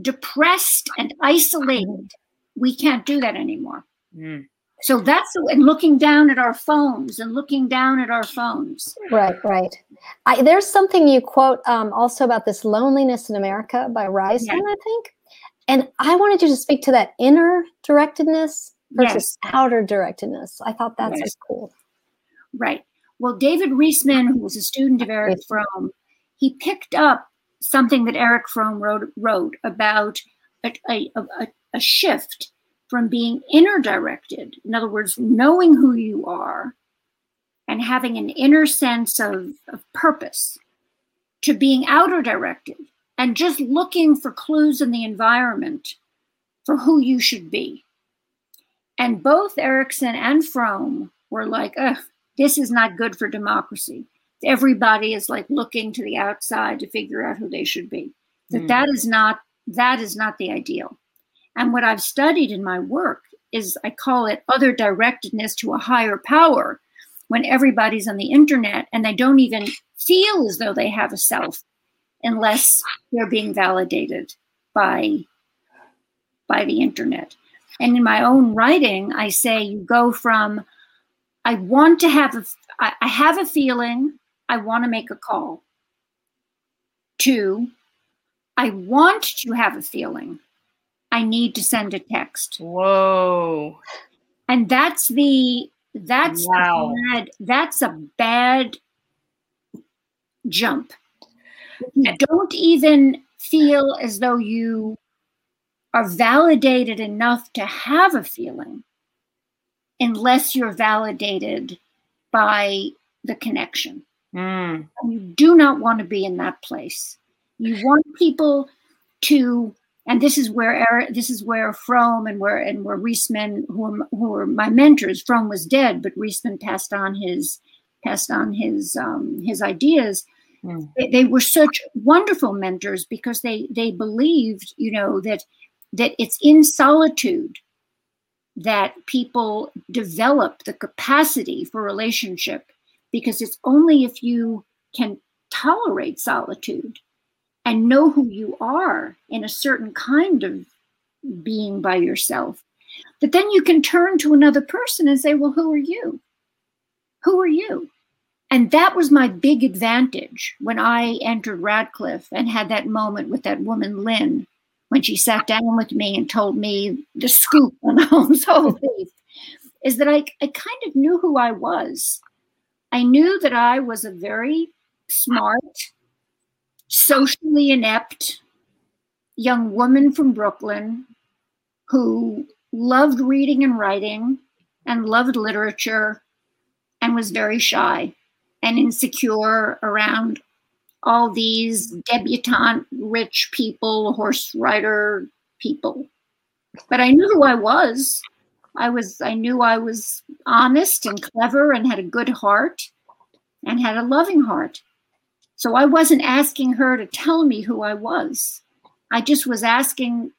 depressed and isolated, we can't do that anymore. Mm. So that's and looking down at our phones and looking down at our phones. Right, right. I, there's something you quote um, also about this loneliness in America by Riesman, yeah. I think. And I wanted you to speak to that inner directedness versus yes. outer directedness. I thought that's yes. cool. Right. Well, David Riesman, who was a student of Erich Fromm, he picked up something that Erich Fromm wrote, wrote about a, a, a, a shift from being inner directed, in other words, knowing who you are and having an inner sense of, of purpose, to being outer directed and just looking for clues in the environment for who you should be. And both Erikson and Fromm were like, ugh, this is not good for democracy. Everybody is like looking to the outside to figure out who they should be. That mm. that is not that is not the ideal. And what I've studied in my work is I call it other directedness to a higher power when everybody's on the internet and they don't even feel as though they have a self unless they're being validated by by the internet. And in my own writing, I say you go from I want to have a, I have a feeling I want to make a call. Two, I want to have a feeling I need to send a text. Whoa. And that's the that's wow. bad that's a bad jump. Hmm. You don't even feel as though you are validated enough to have a feeling unless you're validated by the connection. Mm. You do not want to be in that place. You want people to, and this is where Erich, this is where Fromm and where and where Riesman, who are, who are my mentors, Fromm was dead, but Riesman passed on his passed on his um, his ideas. Mm. They, they were such wonderful mentors because they they believed, you know, that that it's in solitude that people develop the capacity for relationship because it's only if you can tolerate solitude and know who you are in a certain kind of being by yourself that then you can turn to another person and say well who are you? Who are you? And that was my big advantage when I entered Radcliffe and had that moment with that woman, Lynn, when she sat down with me and told me the scoop on Holmes Whole Faith, is that I, I kind of knew who I was. I knew that I was a very smart, socially inept young woman from Brooklyn who loved reading and writing and loved literature and was very shy and insecure around all these debutante rich people, horse rider people. But I knew who I was. I was I knew I was honest and clever and had a good heart and had a loving heart. So I wasn't asking her to tell me who I was. I just was asking,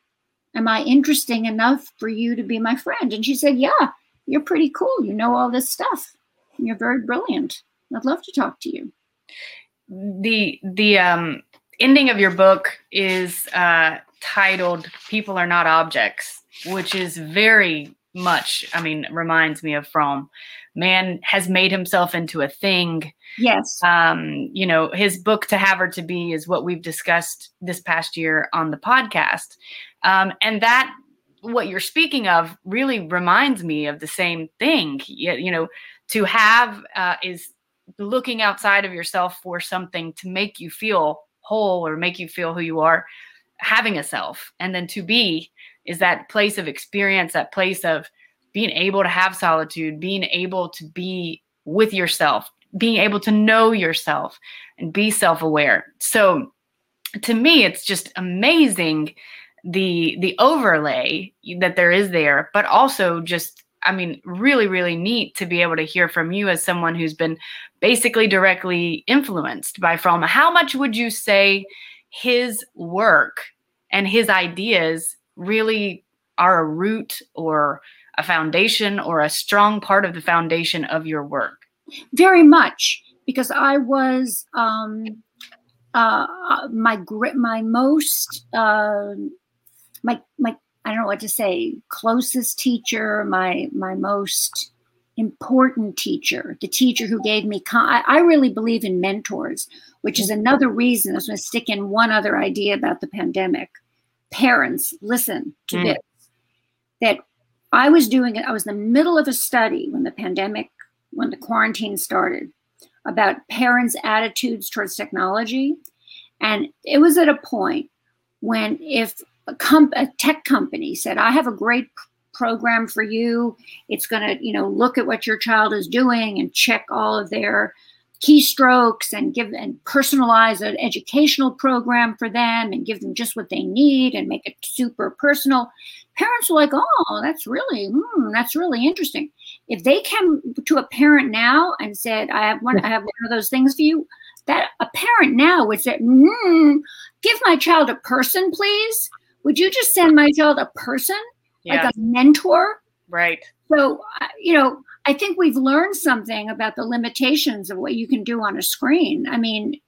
Am I interesting enough for you to be my friend? And she said, Yeah, you're pretty cool. You know all this stuff. You're very brilliant. I'd love to talk to you. The the um, ending of your book is uh, titled "People Are Not Objects," which is very much. I mean, reminds me of Fromm. Man has made himself into a thing. Yes. Um, you know, his book "To Have or to Be" is what we've discussed this past year on the podcast, um, and that what you're speaking of really reminds me of the same thing. You, you know, to have uh, is looking outside of yourself for something to make you feel whole or make you feel who you are having a self. And then to be is that place of experience that place of being able to have solitude being able to be with yourself being able to know yourself and be self-aware. So to me it's just amazing the the overlay that there is there but also just I mean, really, really neat to be able to hear from you as someone who's been basically directly influenced by Fromm. How much would you say his work and his ideas really are a root or a foundation or a strong part of the foundation of your work? Very much, because I was um, uh, my my most uh, my my I don't know what to say, closest teacher, my my most important teacher, the teacher who gave me. Con- I, I really believe in mentors, which is another reason. I was going to stick in one other idea about the pandemic. Parents, listen to mm. this. That I was doing it. I was in the middle of a study when the pandemic, when the quarantine started, about parents' attitudes towards technology, and it was at a point when if a, com- a tech company said, I have a great program for you. It's going to, you know, look at what your child is doing and check all of their keystrokes and give and personalize an educational program for them and give them just what they need and make it super personal. Parents are like, "Oh, that's really, mm, that's really interesting." If they came to a parent now and said, "I have one, I have one of those things for you," that a parent now would say, mm, "Give my child a person, please." would you just send my child a person yeah. like a mentor right so you know i think we've learned something about the limitations of what you can do on a screen i mean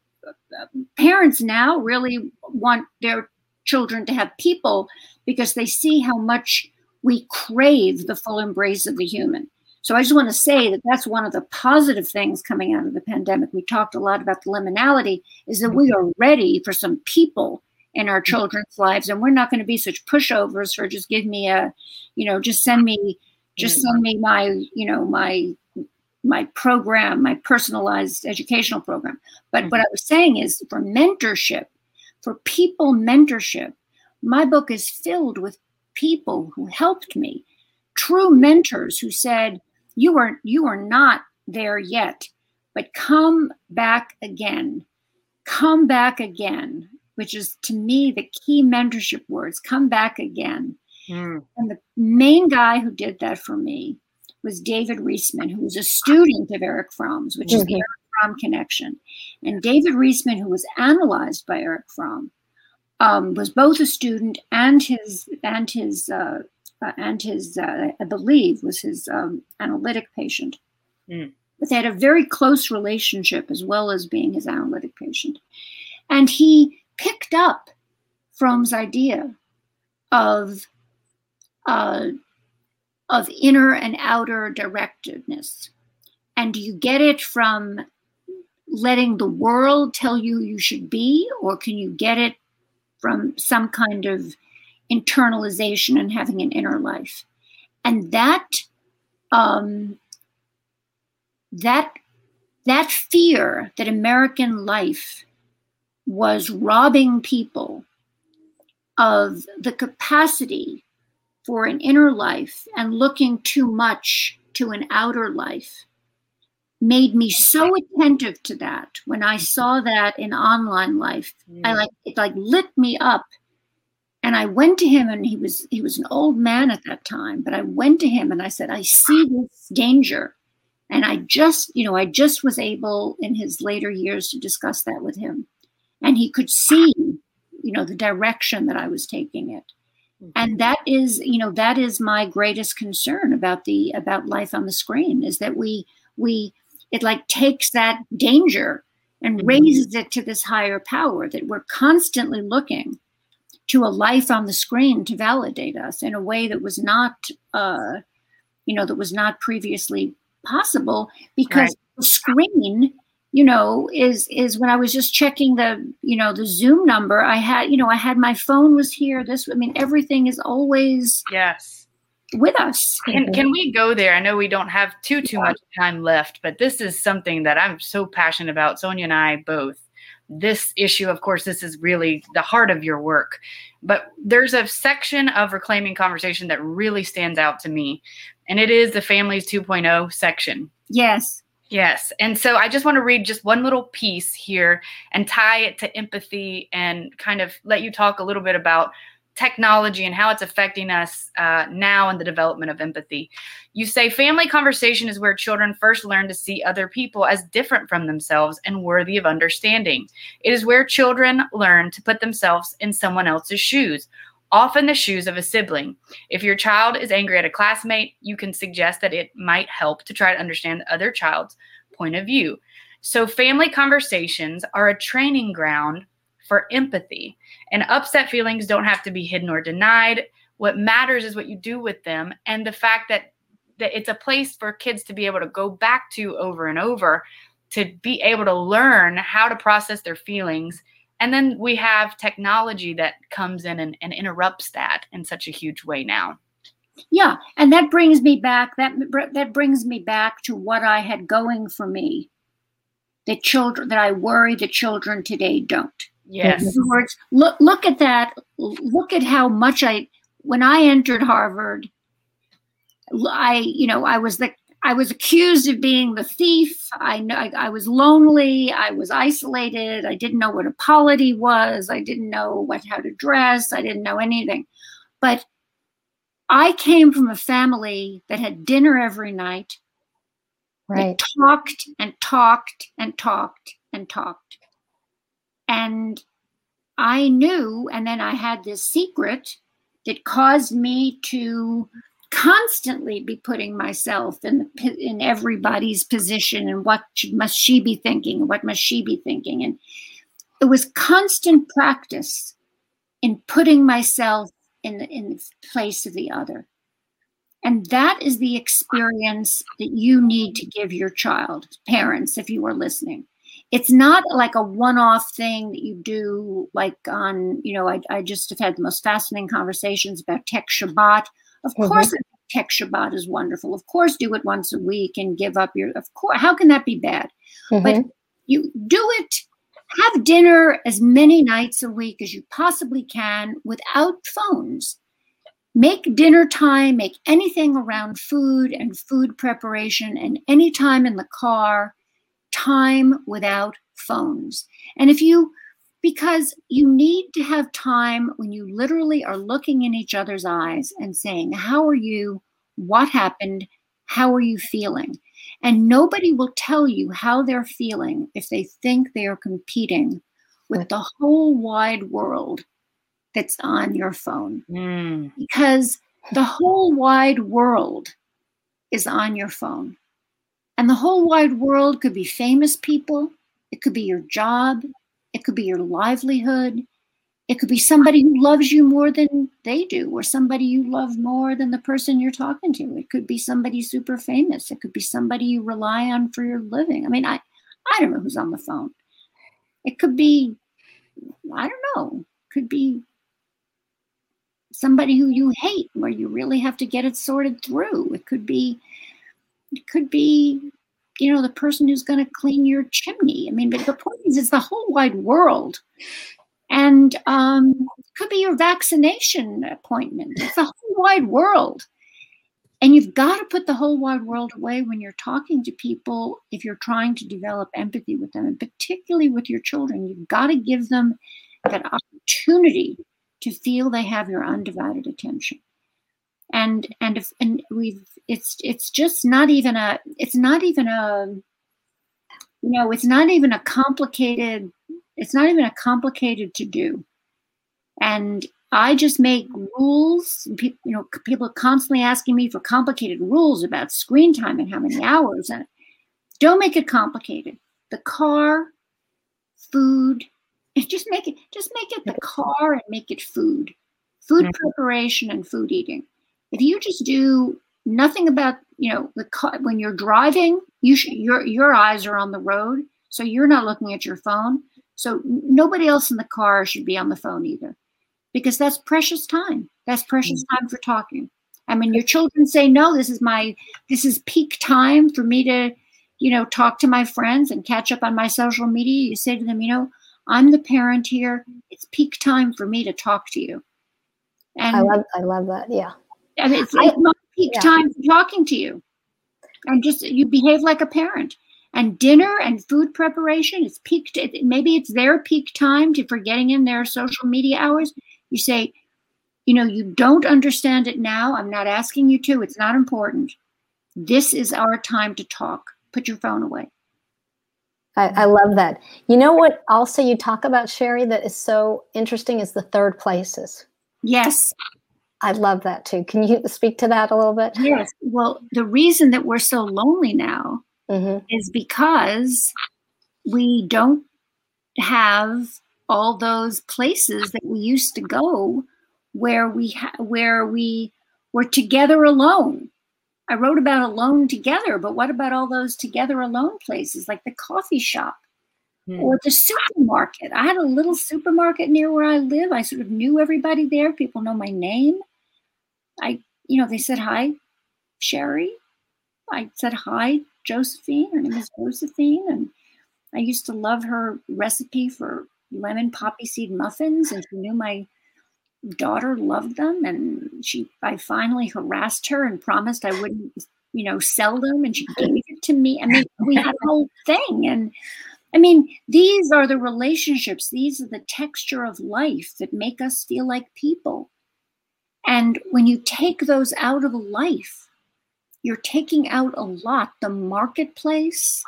parents now really want their children to have people because they see how much we crave the full embrace of the human so I just want to say that that's one of the positive things coming out of the pandemic. We talked a lot about the liminality, is that we are ready for some people in our children's lives and we're not going to be such pushovers for just give me a you know just send me just send me my you know my my program my personalized educational program. But mm-hmm. what i was saying is for mentorship for people mentorship my book is filled with people who helped me. True mentors who said you are you are not there yet but come back again. Come back again which is to me the key mentorship words come back again. Mm. And the main guy who did that for me was David Riesman, who was a student of Erich Fromm's, which mm-hmm. is the mm-hmm. Fromm connection. And David Riesman, who was analyzed by Eric Fromm, um, was both a student and his and his uh, uh, and his uh, I believe was his um, analytic patient. Mm. But they had a very close relationship as well as being his analytic patient. And he picked up Fromm's idea of uh, of inner and outer directedness, and do you get it from letting the world tell you you should be, or can you get it from some kind of internalization and having an inner life? And that um, that that fear that American life was robbing people of the capacity for an inner life and looking too much to an outer life made me so attentive to that. When i saw that in online life i like it like lit me up. And i went to him and he was he was an old man at that time but i went to him and i said i see this danger. And i just you know i just was able in his later years to discuss that with him and he could see you know the direction that i was taking it mm-hmm. and that is you know that is my greatest concern about the about life on the screen is that we we it like takes that danger and mm-hmm. raises it to this higher power that we're constantly looking to a life on the screen to validate us in a way that was not uh you know that was not previously possible because right. the screen you know is is when i was just checking the you know the zoom number i had you know i had my phone was here this i mean everything is always yes. with us. Can, can we go there? I know we don't have too too much time left but this is something that i'm so passionate about sonia and i both. This issue of course this is really the heart of your work but there's a section of reclaiming conversation that really stands out to me and it is the families 2.0 section. Yes Yes. And so I just want to read just one little piece here and tie it to empathy and kind of let you talk a little bit about technology and how it's affecting us uh, now in the development of empathy. You say family conversation is where children first learn to see other people as different from themselves and worthy of understanding. It is where children learn to put themselves in someone else's shoes often the shoes of a sibling. If your child is angry at a classmate, you can suggest that it might help to try to understand the other child's point of view. So, family conversations are a training ground for empathy, and upset feelings don't have to be hidden or denied. What matters is what you do with them, and the fact that, that it's a place for kids to be able to go back to over and over to be able to learn how to process their feelings and then we have technology that comes in and, and interrupts that in such a huge way now. Yeah, and that brings me back. That that brings me back to what I had going for me. The children that I worry the children today don't. Yes. In other words, look look at that. Look at how much I when I entered Harvard. I you know I was the I was accused of being the thief. I, know I, I was lonely. I was isolated. I didn't know what a polity was. I didn't know what how to dress. I didn't know anything. But I came from a family that had dinner every night. Right. talked and talked and talked and talked. And I knew, and then I had this secret that caused me to constantly be putting myself in the, in everybody's position and what must she be thinking what must she be thinking. And it was constant practice in putting myself in the, in the place of the other. And that is the experience that you need to give your child parents if you are listening. It's not like a one-off thing that you do like on you know i, I just have had the most fascinating conversations about tech shabbat of mm-hmm. course, tech Shabbat is wonderful. Of course, do it once a week and give up your. Of course, how can that be bad? Mm-hmm. But you do it. Have dinner as many nights a week as you possibly can without phones. Make dinner time, make anything around food and food preparation, and any time in the car, time without phones. And if you because you need to have time when you literally are looking in each other's eyes and saying, How are you? What happened? How are you feeling? And nobody will tell you how they're feeling if they think they are competing with the whole wide world that's on your phone. Mm. Because the whole wide world is on your phone. And the whole wide world could be famous people, it could be your job, it could be your livelihood. It could be somebody who loves you more than they do, or somebody you love more than the person you're talking to. It could be somebody super famous. It could be somebody you rely on for your living. I mean, I, I don't know who's on the phone. It could be, I don't know, could be somebody who you hate where you really have to get it sorted through. It could be, it could be, you know, the person who's going to clean your chimney. I mean, but the point is, it's the whole wide world. And um, it could be your vaccination appointment. It's the whole wide world. And you've got to put the whole wide world away when you're talking to people if you're trying to develop empathy with them, and particularly with your children. You've got to give them that opportunity to feel they have your undivided attention. And and if and we've it's it's just not even a it's not even a you know it's not even a complicated it's not even a complicated to do. And I just make rules. you know, people are constantly asking me for complicated rules about screen time and how many hours. And don't make it complicated. The car, food, just make it just make it the car and make it food, food mm-hmm. preparation and food eating. If you just do nothing about you know the car when you're driving, you your your eyes are on the road, so you're not looking at your phone. So nobody else in the car should be on the phone either because that's precious time. That's precious mm. time for talking. I mean, your children say, no, this is my, this is peak time for me to, you know, talk to my friends and catch up on my social media. You say to them, you know, I'm the parent here. It's peak time for me to talk to you. And I love, I love that. Yeah. And it's, it's my peak yeah. time for talking to you. And just, you behave like a parent and dinner and food preparation is peak maybe it's their peak time to for getting in their social media hours you say, you know, you don't understand it now. I'm not asking you to. It's not important. This is our time to talk. Put your phone away. I, I, love that. You know what also you talk about, Sherry, that is so interesting is the third places. Yes. I love that too. Can you speak to that a little bit? Yes. Well, the reason that we're so lonely now mm-hmm. is because we don't have all those places that we used to go where we ha- where we were together alone. I wrote about alone together, but what about all those together alone places like the coffee shop hmm. or the supermarket? I had a little supermarket near where I live. I sort of knew everybody there. People know my name. I, you know, they said hi, Sherry. I said hi, Josephine. Her name is Josephine, and I used to love her recipe for lemon poppy seed muffins, and she knew my daughter loved them. And she, I finally harassed her and promised I wouldn't, you know, sell them, and she gave it to me. I mean, we had a whole thing, and I mean, these are the relationships. These are the texture of life that make us feel like people. And when you take those out of life, you're taking out a lot. The marketplace,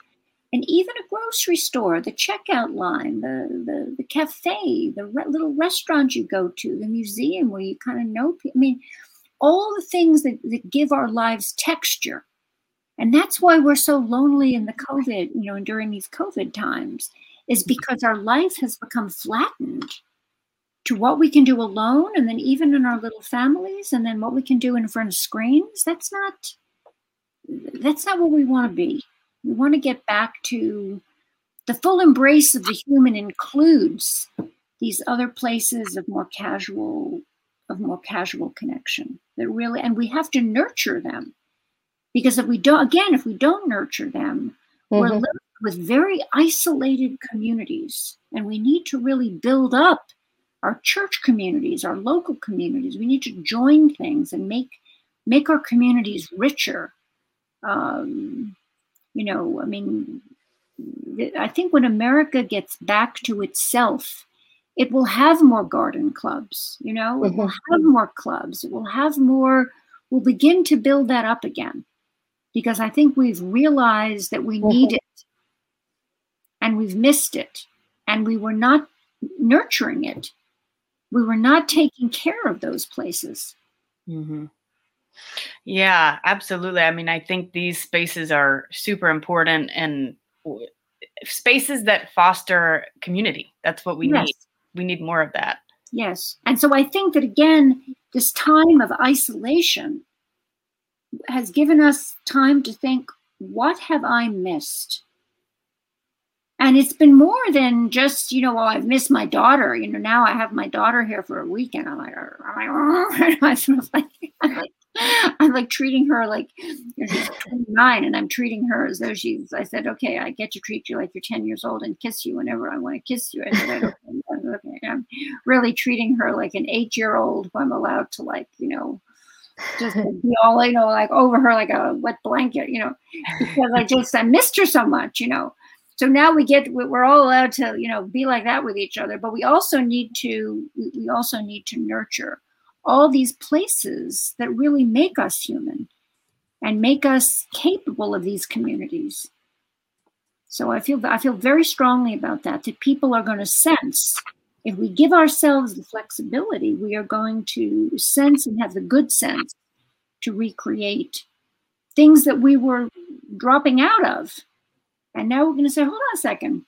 and even a grocery store, the checkout line, the the, the cafe, the re- little restaurant you go to, the museum where you kind of know people. I mean, all the things that, that give our lives texture. And that's why we're so lonely in the COVID, you know, during these COVID times, is because our life has become flattened to what we can do alone and then even in our little families and then what we can do in front of screens. That's not that's not what we want to be. We want to get back to the full embrace of the human includes these other places of more casual of more casual connection that really and we have to nurture them because if we don't again if we don't nurture them mm-hmm. we're living with very isolated communities and we need to really build up our church communities our local communities. We need to join things and make make our communities richer. Um, you know, I mean, I think when America gets back to itself, it will have more garden clubs, you know, it will mm-hmm. have more clubs, it will have more, we'll begin to build that up again. Because I think we've realized that we need mm-hmm. it. And we've missed it. And we were not nurturing it. We were not taking care of those places. Mm-hmm. Yeah, absolutely. I mean, I think these spaces are super important and spaces that foster community. That's what we yes. need. We need more of that. Yes. And so I think that again, this time of isolation has given us time to think what have I missed? And it's been more than just you know well i've missed my daughter you know now i have my daughter here for a weekend i'm like i'm like, I sort of like, I'm like I'm like treating her like you know, she's 29 and I'm treating her as though she's, I said, okay, I get to treat you like you're 10 years old and kiss you whenever I want to kiss you. I said, okay. I'm really treating her like an eight year old who I'm allowed to like, you know, just be all, you know, like over her like a wet blanket, you know, because I just, I missed her so much, you know. So now we get, we're all allowed to, you know, be like that with each other, but we also need to, we also need to nurture all these places that really make us human and make us capable of these communities. So I feel I feel very strongly about that. That people are going to sense if we give ourselves the flexibility, we are going to sense and have the good sense to recreate things that we were dropping out of. And now we're going to say, hold on a second,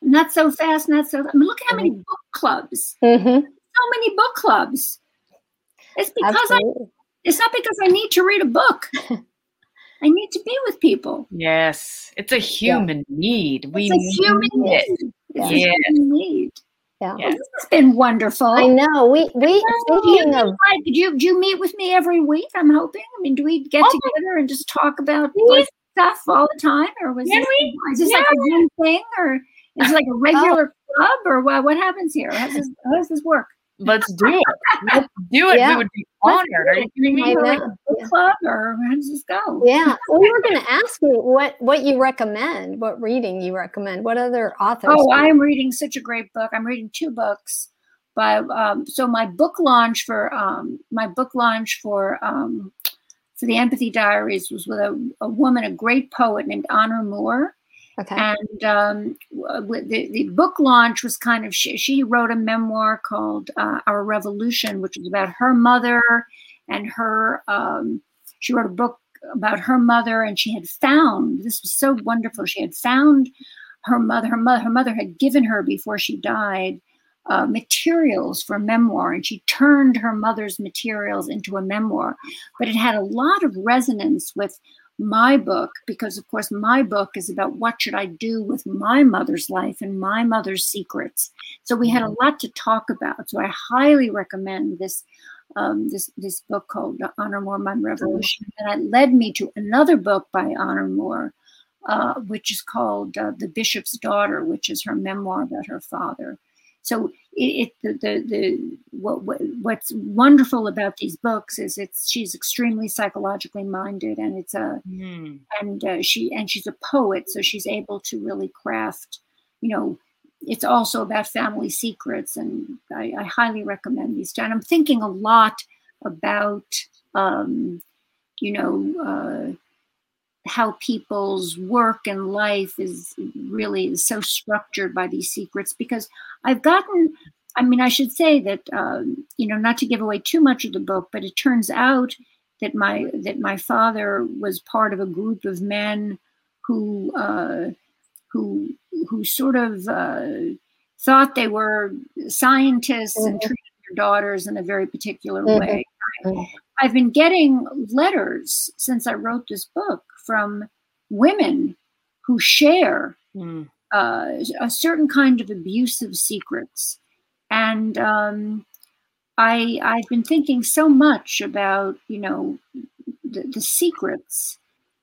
not so fast, not so. I mean, look at how many mm-hmm. book clubs. Mm-hmm. So many book clubs. It's because Absolutely. I, it's not because I need to read a book. I need to be with people. Yes, it's a human yeah. need. We it's a human need. It. It's yeah. a human need. Yeah. Well, this has been wonderful. I know. We we thinking of did you do you meet with me every week? I'm hoping. I mean, do we get oh. together and just talk about like, stuff all the time, or was this, we? is this yeah. like a one thing, or is it like a regular oh. club, or what? What happens here? How does this, how does this work? Let's do it. Let's do it. Yeah. We would be honored. Are you kidding me? Like book club or how does this go? Yeah. we were going to ask you what what you recommend, what reading you recommend, what other authors. Oh, I'm reading such a great book. I'm reading two books. By um, so my book launch for um, my book launch for um, for the Empathy Diaries was with a, a woman, a great poet named Honor Moore Okay. And um, the, the book launch was kind of, she, she wrote a memoir called uh, Our Revolution, which was about her mother and her, um, she wrote a book about her mother and she had found, this was so wonderful, she had found her mother, her mother, her mother had given her before she died uh, materials for memoir, and she turned her mother's materials into a memoir. But it had a lot of resonance with my book because of course my book is about what should i do with my mother's life and my mother's secrets so we had a mm-hmm. lot to talk about so i highly recommend this um, this this book called honor moore my revolution and it led me to another book by honor moore uh, which is called uh, the bishop's daughter which is her memoir about her father so it, it the, the, what, what, what's wonderful about these books is it's she's extremely psychologically minded and it's a mm. and uh, she and she's a poet so she's able to really craft you know it's also about family secrets and I, I highly recommend these and I'm thinking a lot about um, you know uh, how people's work and life is really so structured by these secrets because I've gotten, I mean, I should say that, um, you know, not to give away too much of the book, but it turns out that my that my father was part of a group of men who uh, who who sort of uh, thought they were scientists mm-hmm. and treated their daughters in a very particular mm-hmm. way. Mm-hmm. I've been getting letters since I wrote this book from women who share mm. uh, a certain kind of abusive secrets. And um, I, I've been thinking so much about, you know, the, the secrets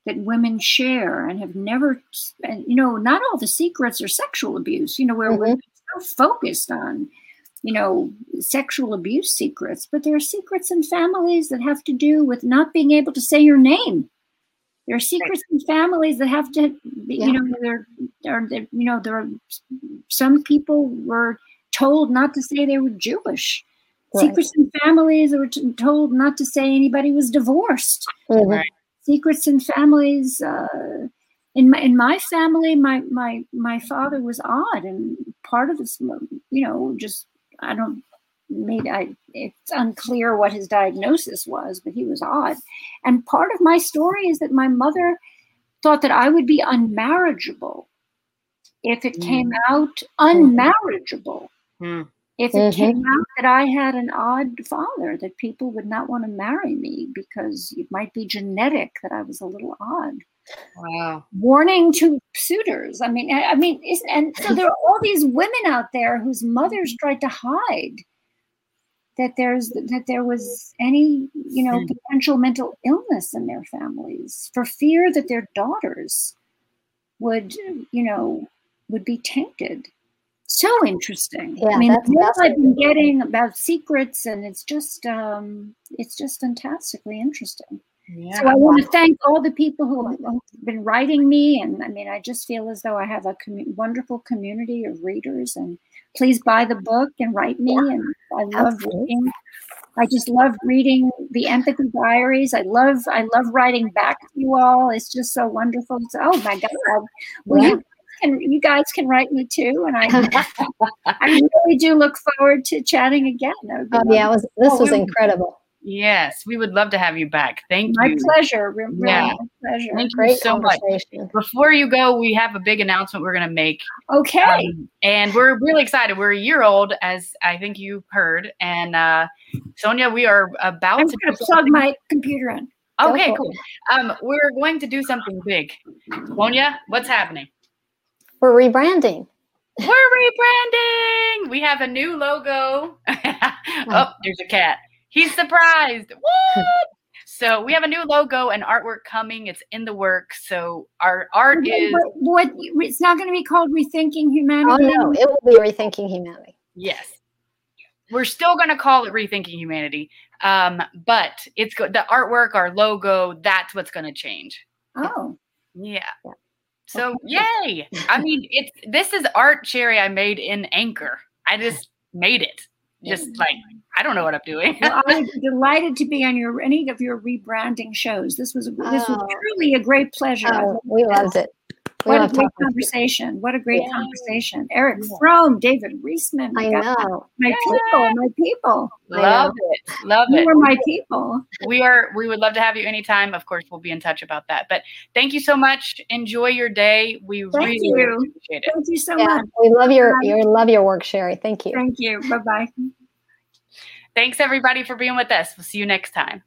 that women share and have never, and, you know, not all the secrets are sexual abuse, you know, where mm-hmm. we're so focused on, you know, sexual abuse secrets, but there are secrets in families that have to do with not being able to say your name there are secrets in families that have to, yeah. you know, there are, you know, there are some people were told not to say they were Jewish. Right. Secrets in families that were t- told not to say anybody was divorced. Mm-hmm. Secrets in families. Uh, in my in my family, my my my father was odd, and part of this, you know, just I don't made I it's unclear what his diagnosis was, but he was odd. And part of my story is that my mother thought that I would be unmarriageable if it mm. came out unmarriageable. Mm. If it mm-hmm. came out that I had an odd father, that people would not want to marry me because it might be genetic that I was a little odd. Wow. warning to suitors. I mean, I, I mean, isn't, and so there are all these women out there whose mothers tried to hide that there's that there was any you know Hmm. potential mental illness in their families for fear that their daughters would you know would be tainted. So interesting. Yeah, I mean, that's the news I've been getting about secrets, and it's just um, it's just fantastically interesting. Yeah. So I want to thank all the people who have been writing me, and I mean, I just feel as though I have a commu- wonderful community of readers. And please buy the book and write me. And I love Absolutely. reading. I just love reading the Empathy Diaries. I love I love writing back to you all. It's just so wonderful. So, oh my God! Well, Yeah. you can you guys can write me too, and I I really do look forward to chatting again. That would be Oh yeah, was this Oh, was incredible. Yes, we would love to have you back. Thank you. my you. pleasure. Really, Yeah. my pleasure. Thank you so much. Before you go, we have a big announcement we're going to make. Okay. Um, and we're really excited. We're a year old, as I think you've heard. And uh, Sonia, we are about I'm to going do to plug something- my computer in. Okay, cool. Um, we're going to do something big. Sonia, what's happening? We're rebranding. We're rebranding. We have a new logo. oh, there's a cat. He's surprised. What? So we have a new logo and artwork coming. It's in the works. So our art is What, what, it's not going to be called Rethinking humanity. Oh no, it will be rethinking humanity. yes. We're still going to call it rethinking humanity, um, but it's go- the artwork, our logo. That's what's going to change. Oh, Yeah. Yeah. So yay! I mean, it's this is art, Sherry. I made in Anchor. I just made it. Just like I don't know what I'm doing. well, I'm delighted to be on your any of your rebranding shows. This was this was Oh. truly a great pleasure. Oh, we loved it. We What a great talking to you. conversation. What a great Yeah. conversation. Erich Yeah. Fromm, David Riesman. I God, know. My people, my people. Love it. Love You it. were my people. we are we would love to have you anytime of course we'll be in touch about that but thank you so much enjoy your day we Thank really, you. really appreciate it Thank you so Yeah, much. we love your Bye. your love your work, Sherry. Thank you. Thank you. Bye bye. thanks everybody for being with us we'll see you next time